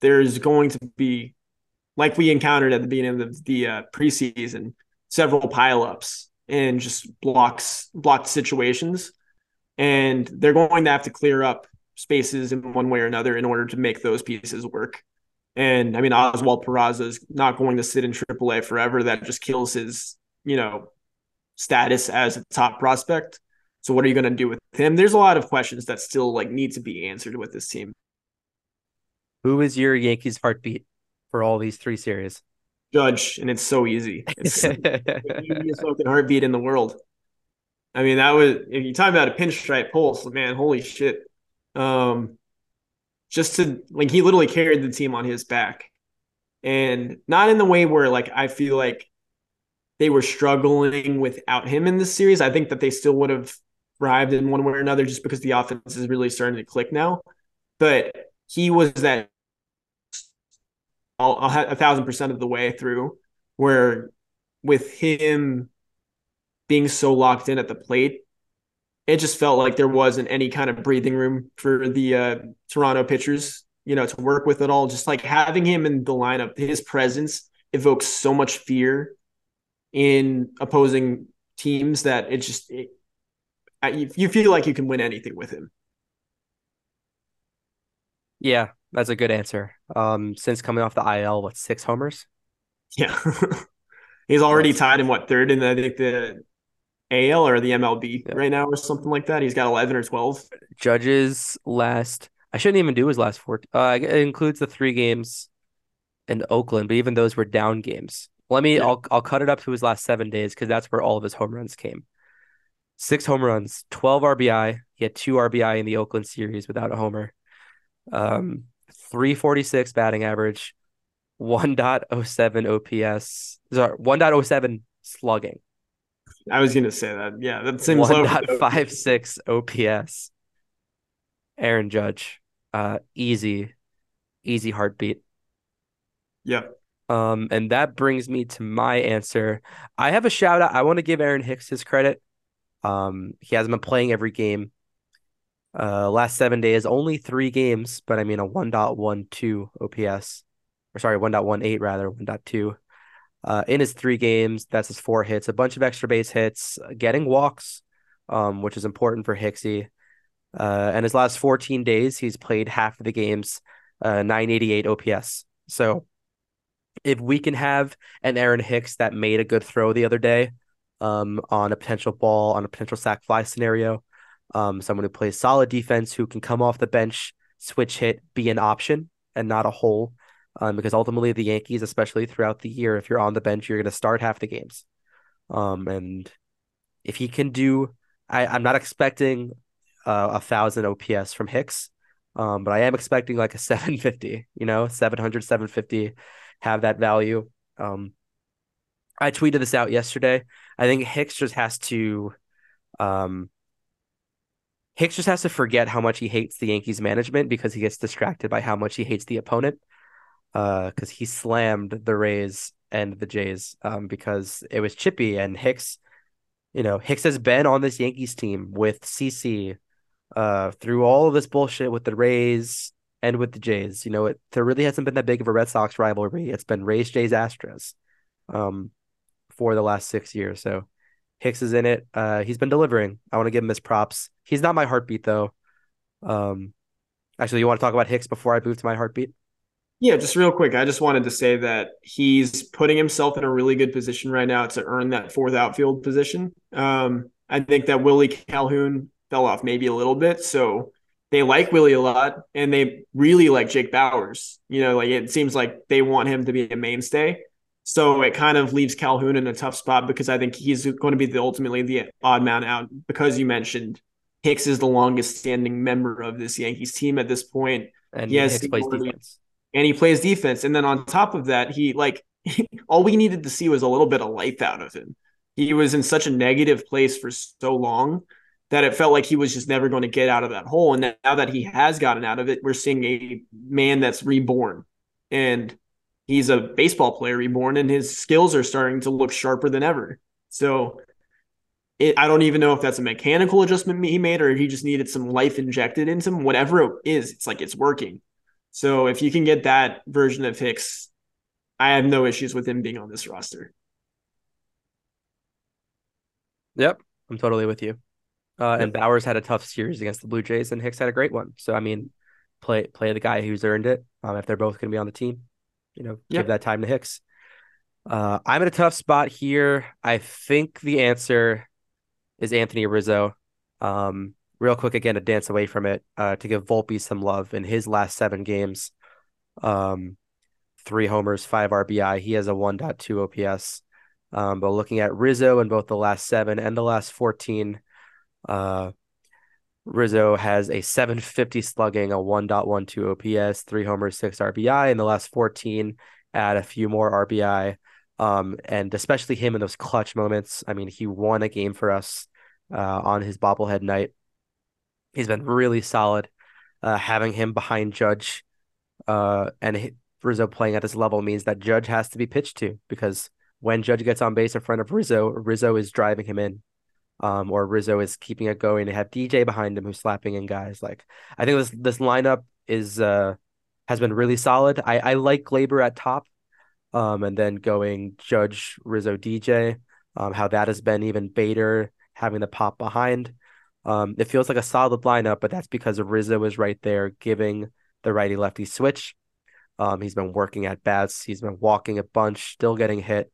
there's going to be, like we encountered at the beginning of the uh, preseason, several pileups and just blocks blocked situations and they're going to have to clear up spaces in one way or another in order to make those pieces work. And I mean, Oswald Peraza is not going to sit in AAA forever. That just kills his, you know, status as a top prospect. So what are you going to do with him? There's a lot of questions that still like need to be answered with this team. Who is your Yankees heartbeat for all these three series? Judge, and it's so easy. It's *laughs* the easiest fucking heartbeat in the world. I mean, that was if you talk about a pinstripe pulse, man, holy shit. Um, just to like he literally carried the team on his back. And not in the way where like I feel like they were struggling without him in this series. I think that they still would have thrived in one way or another just because the offense is really starting to click now. But he was that a thousand percent of the way through. Where with him being so locked in at the plate, it just felt like there wasn't any kind of breathing room for the uh, Toronto pitchers, you know, to work with at all. Just like having him in the lineup, his presence evokes so much fear in opposing teams that it just it, you feel like you can win anything with him. Yeah, that's a good answer. Um, since coming off the IL, what six homers? Yeah, *laughs* he's already tied in what third in I think the AL or the MLB yeah. right now or something like that. He's got 11 or 12. Judges last, I shouldn't even do his last four. Uh, it includes the three games in Oakland, but even those were down games. Let me, yeah. I'll, I'll cut it up to his last seven days because that's where all of his home runs came. Six home runs, 12 RBI. He had two RBI in the Oakland series without a homer. Um, 346 batting average, 1.07 OPS, sorry, 1.07 slugging. I was gonna say that. Yeah, that seems 1.56 OPS. Aaron Judge, uh, easy, easy heartbeat. Yep. Um, and that brings me to my answer. I have a shout out. I want to give Aaron Hicks his credit. Um, he hasn't been playing every game. Uh, last seven days, only three games, but I mean a 1.12 OPS, or sorry, 1.18 rather, 1.2. Uh, in his three games, that's his four hits, a bunch of extra base hits, getting walks, um, which is important for Hicksy. Uh, and his last 14 days, he's played half of the games, uh, 988 OPS. So if we can have an Aaron Hicks that made a good throw the other day um, on a potential ball, on a potential sac fly scenario, um, someone who plays solid defense, who can come off the bench, switch hit, be an option and not a hole um, because ultimately the Yankees, especially throughout the year, if you're on the bench, you're going to start half the games. Um, and if he can do, I, I'm not expecting uh, a thousand OPS from Hicks, um, but I am expecting like a *laughs* 750, you know, 700, 750, have that value. Um, I tweeted this out yesterday. I think Hicks just has to, um, Hicks just has to forget how much he hates the Yankees management because he gets distracted by how much he hates the opponent because he slammed the Rays and the Jays um because it was chippy and Hicks you know Hicks has been on this Yankees team with CC uh through all of this bullshit with the Rays and with the Jays you know it there really hasn't been that big of a Red Sox rivalry. It's been Rays Jays Astros um for the last 6 years. So Hicks is in it. Uh he's been delivering. I want to give him his props. He's not my heartbeat though. Um actually you want to talk about Hicks before I move to my heartbeat yeah, just real quick, I just wanted to say that he's putting himself in a really good position right now to earn that fourth outfield position. Um, I think that Willie Calhoun fell off maybe a little bit, so they like Willie a lot, and they really like Jake Bauers. You know, like it seems like they want him to be a mainstay. So it kind of leaves Calhoun in a tough spot because I think he's going to be the ultimately the odd man out because you mentioned Hicks is the longest standing member of this Yankees team at this point. And he has Hicks plays defense and he plays defense. And then on top of that, he like *laughs* all we needed to see was a little bit of life out of him. He was in such a negative place for so long that it felt like he was just never going to get out of that hole. And now that he has gotten out of it, we're seeing a man that's reborn. And he's a baseball player reborn, and his skills are starting to look sharper than ever. So it, I don't even know if that's a mechanical adjustment he made or if he just needed some life injected into him. Whatever it is, it's like it's working. So if you can get that version of Hicks, I have no issues with him being on this roster. Yep, I'm totally with you. Uh. And Bauers had a tough series against the Blue Jays, and Hicks had a great one. So I mean, play play the guy who's earned it. Um, if they're both going to be on the team, you know, yep. give that time to Hicks. Uh, I'm in a tough spot here. I think the answer is Anthony Rizzo. Um, real quick again to dance away from it uh, to give Volpe some love in his last seven games. Um, three homers, five RBI. He has a 1.2 OPS. Um, but looking at Rizzo in both the last seven and the last 14, uh, Rizzo has a 750 slugging, a 1.12 OPS, three homers, six RBI. In the last 14, add a few more RBI. Um, and especially him in those clutch moments. I mean, he won a game for us uh, on his bobblehead night. He's been really solid. Uh, having him behind Judge, uh, and Rizzo playing at this level means that Judge has to be pitched to because when Judge gets on base in front of Rizzo, Rizzo is driving him in. Um, or Rizzo is keeping it going. They have DJ behind him who's slapping in guys. Like I think this this lineup is uh has been really solid. I, I like Gleyber at top. Um, and then going Judge, Rizzo, DJ, um, how that has been even Bader having the pop behind. Um, it feels like a solid lineup, but that's because Rizzo is right there giving the righty lefty switch. Um, he's been working at bats. He's been walking a bunch, still getting hit.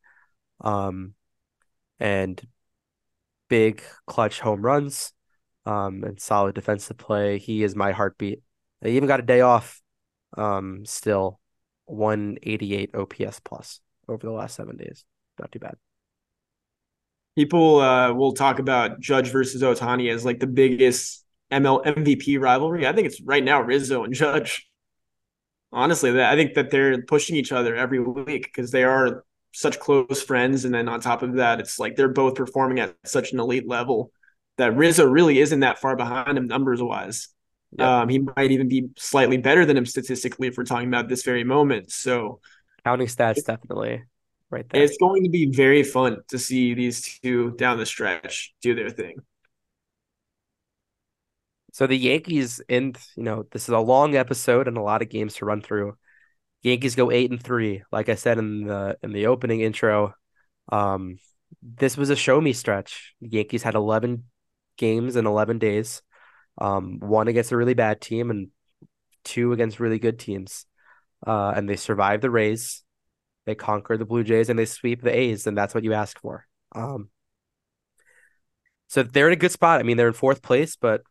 Um, and big clutch home runs. Um, and solid defensive play. He is my heartbeat. He even got a day off. Um, still 188 OPS plus over the last seven days. Not too bad. People uh, will talk about Judge versus Ohtani as like the biggest ML MVP rivalry. I think it's right now Rizzo and Judge honestly, I think that they're pushing each other every week because they are such close friends. And then on top of that, it's like they're both performing at such an elite level that Rizzo really isn't that far behind him numbers wise. Um, he might even be slightly better than him statistically if we're talking about this very moment. So, counting stats definitely right there. It's going to be very fun to see these two down the stretch do their thing. So the Yankees in you know this is a long episode and a lot of games to run through. Yankees go eight and three, like I said in the in the opening intro. Um, this was a show me stretch. The Yankees had eleven games in eleven days. Um, one against a really bad team and two against really good teams. Uh, and they survived the Rays. They conquer the Blue Jays and they sweep the A's, and that's what you ask for. Um, so they're in a good spot. I mean, they're in fourth place, but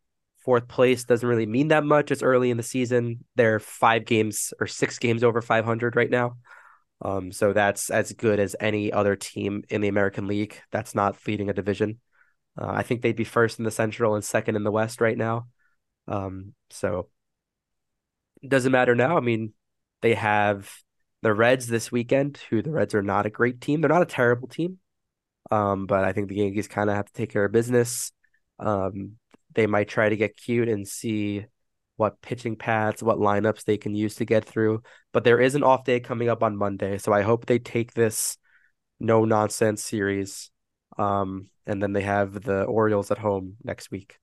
fourth place doesn't really mean that much. It's early in the season. They're five games or six games over 500 right now. Um, so that's as good as any other team in the American League that's not leading a division. Uh, I think they'd be first in the Central and second in the West right now. Um, so it doesn't matter now. I mean, they have the Reds this weekend, who the Reds are not a great team. They're not a terrible team. Um, but I think the Yankees kind of have to take care of business. Um, they might try to get cute and see what pitching paths, what lineups they can use to get through. But there is an off day coming up on Monday, so I hope they take this no nonsense series. Um, and then they have the Orioles at home next week.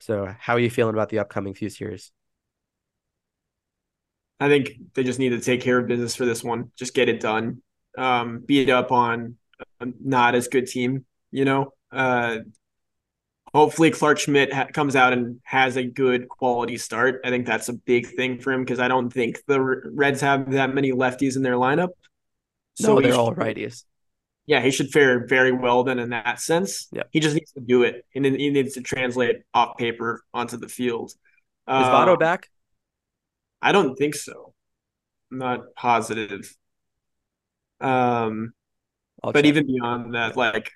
So, how are you feeling about the upcoming few series? I think they just need to take care of business for this one. Just get it done. Um, beat up on a not as good team, you know. Uh, hopefully Clarke Schmidt ha- comes out and has a good quality start. I think that's a big thing for him because I don't think the Reds have that many lefties in their lineup. So no, they're should, all righties. Yeah, he should fare very well then in that sense. Yeah. He just needs to do it and then he needs to translate off paper onto the field. Is uh, Votto back? I don't think so. I'm not positive. Um, I'll but check. even beyond that, like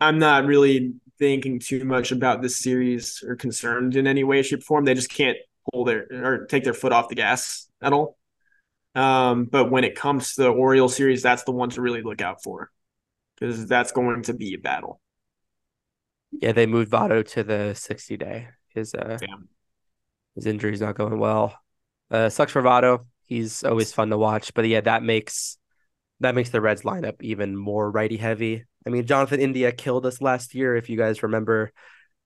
I'm not really thinking too much about this series or concerned in any way, shape, or form. They just can't pull their or take their foot off the gas at all. Um, but when it comes to the Orioles series, that's the one to really look out for because that's going to be a battle. Yeah, they moved Votto to the 60 day. His uh Damn. his injury's not going well. Uh sucks for Votto. He's always fun to watch, but yeah, that makes that makes the Reds lineup even more righty heavy. I mean, Jonathan India killed us last year, if you guys remember.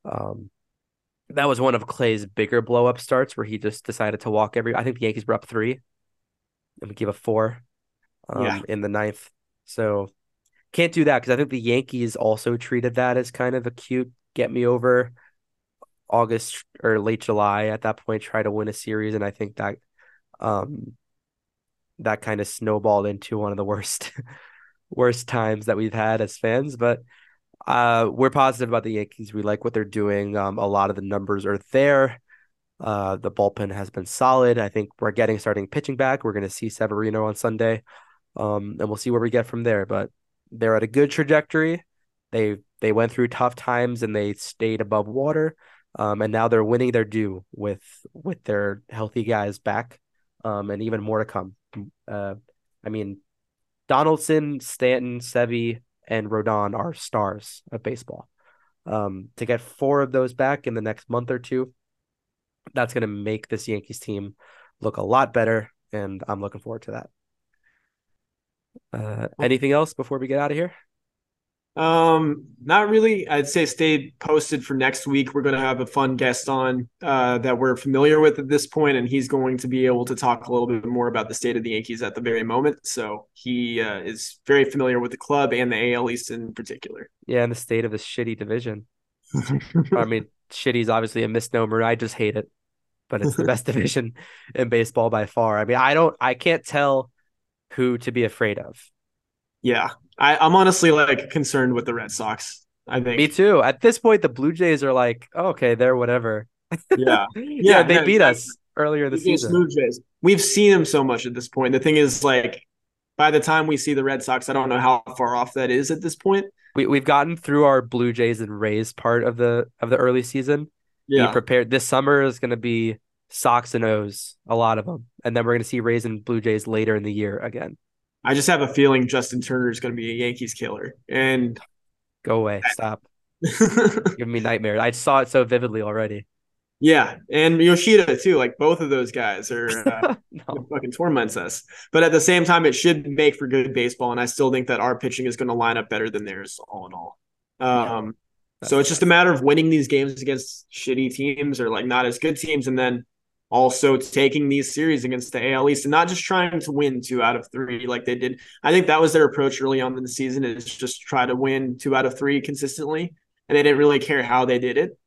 Um, that was one of Clay's bigger blow up starts where he just decided to walk every. I think the Yankees were up three, and we gave a four, um, yeah. in the ninth. So can't do that because I think the Yankees also treated that as kind of a cute get me over August or late July at that point, try to win a series, and I think that um that kind of snowballed into one of the worst *laughs* worst times that we've had as fans. But uh, we're positive about the Yankees. We like what they're doing. Um, a lot of the numbers are there. Uh, the bullpen has been solid. I think we're getting starting pitching back. We're going to see Severino on Sunday, um, and we'll see where we get from there. But they're at a good trajectory. They they went through tough times and they stayed above water. Um, and now they're winning their due with with their healthy guys back, um, and even more to come. Uh, I mean, Donaldson, Stanton, Sevy, and Rodon are stars of baseball. Um, to get four of those back in the next month or two, that's going to make this Yankees team look a lot better. and I'm looking forward to that. Uh, anything else before we get out of here? Um, not really. I'd say stay posted for next week. We're going to have a fun guest on uh, that we're familiar with at this point, and he's going to be able to talk a little bit more about the state of the Yankees at the very moment. So he uh, is very familiar with the club and the AL East in particular. Yeah, and the state of this shitty division. I mean, shitty is obviously a misnomer. I just hate it, but it's the best *laughs* division in baseball by far. I mean, I don't, I can't tell who to be afraid of. Yeah, I, I'm honestly like concerned with the Red Sox. I think Me too. At this point, the Blue Jays are like, oh, okay, they're whatever. Yeah, *laughs* yeah, they no, beat us earlier in the Blue Jays, season. Blue Jays. We've seen them so much at this point. The thing is, like, by the time we see the Red Sox, I don't know how far off that is at this point. We we've gotten through our Blue Jays and Rays part of the of the early season. Be Yeah, prepared. This summer is going to be Sox and O's, a lot of them, and then we're going to see Rays and Blue Jays later in the year again. I just have a feeling Justin Turner is going to be a Yankees killer, and Go away. Stop. *laughs* Give me nightmares. I saw it so vividly already. yeah, and Yoshida too. Like both of those guys are uh, *laughs* no. fucking torments us. But at the same time, it should make for good baseball, and I still think that our pitching is going to line up better than theirs, all in all. Um, so it's just a matter of winning these games against shitty teams or like not as good teams, and then also taking these series against the AL East and not just trying to win two out of three like they did. I think that was their approach early on in the season is just try to win two out of three consistently, and they didn't really care how they did it.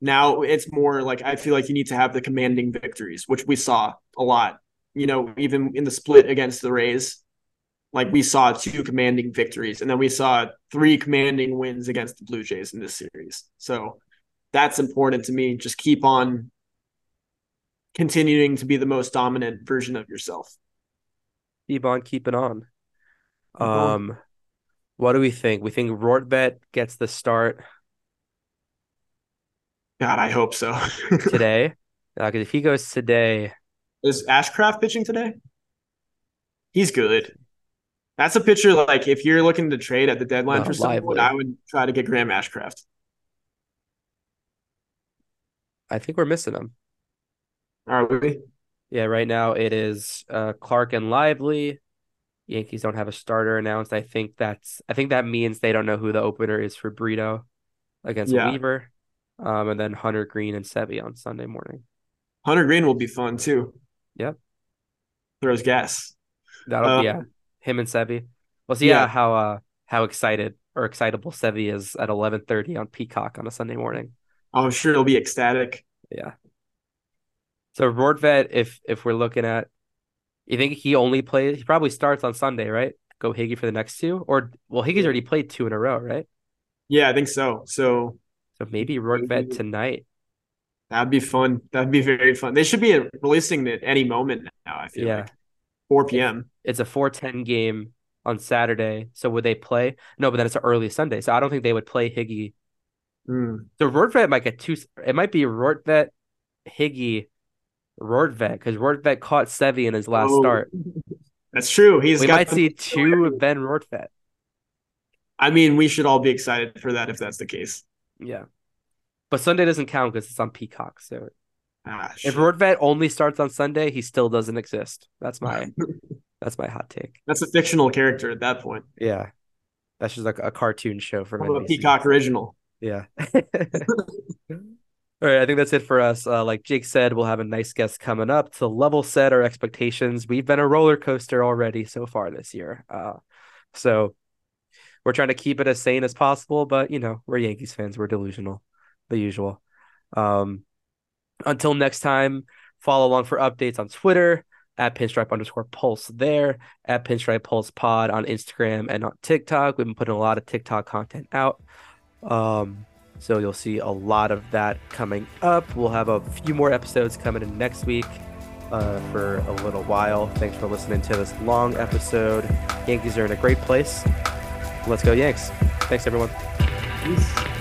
Now it's more like I feel like you need to have the commanding victories, which we saw a lot. You know, even in the split against the Rays, like we saw two commanding victories, and then we saw three commanding wins against the Blue Jays in this series. So that's important to me. Just keep on continuing to be the most dominant version of yourself. Keep on keeping on. Keep on. Um, what do we think? We think Rortvedt gets the start God, I hope so. *laughs* today. Because if he goes today, Is Ashcraft pitching today? He's good. That's a pitcher like if you're looking to trade at the deadline Oh, for someone, lively. I would try to get Graham Ashcraft. I think we're missing him. Are we? Yeah, right now it is uh, Clarke and Lively. Yankees don't have a starter announced. I think that's I think that means they don't know who the opener is for Brito against Yeah. Weaver. Um, and then Hunter Greene and Sevi on Sunday morning. Hunter Greene will be fun too. Yep. Throws gas. That'll Um, yeah, him and Sevi. We'll see yeah. how uh how excited or excitable Sevi is at eleven thirty on Peacock on a Sunday morning. I'm sure he'll be ecstatic. Yeah. So Rortvedt, if if we're looking at, you think he only plays? He probably starts on Sunday, right? Go Higgy for the next two, or well, Higgy's already played two in a row, right? Yeah, I think so. So So maybe Rortvedt tonight. that'd be fun. That'd be very fun. They should be releasing it any moment now. I feel Yeah. like 4 p.m. It's a four ten game on Saturday. So would they play? No, but then it's an early Sunday. So I don't think they would play Higgy. Mm. So Rortvedt might get two. It might be Rortvedt, Higgy, Rortvedt because Rortvedt caught Sevi in his last Oh, start. That's true. He's We got might see two Ben Rortvedt. I mean, we should all be excited for that if that's the case. Yeah. But Sunday doesn't count because it's on Peacock. So Ah, if. Rortvedt only starts on Sunday, he still doesn't exist. That's my *laughs* that's my hot take. that's a fictional character at that point. Yeah. That's just like a cartoon show from about Peacock original. Yeah. *laughs* *laughs* All right, I think that's it for us. Uh, like Jake said, we'll have a nice guest coming up to level set our expectations. We've been a roller coaster already so far this year. Uh, so we're trying to keep it as sane as possible, but you know, we're Yankees fans, we're delusional, the usual. Um, until next time, follow along for updates on Twitter at pinstripe underscore pulse there, at pinstripe pulse pod on Instagram and on TikTok. We've been putting a lot of TikTok content out. Um, so you'll see a lot of that coming up. We'll have a few more episodes coming in next week uh, for a little while. Thanks for listening to this long episode. Yankees are in a great place. Let's go, Yanks. Thanks, everyone. Peace.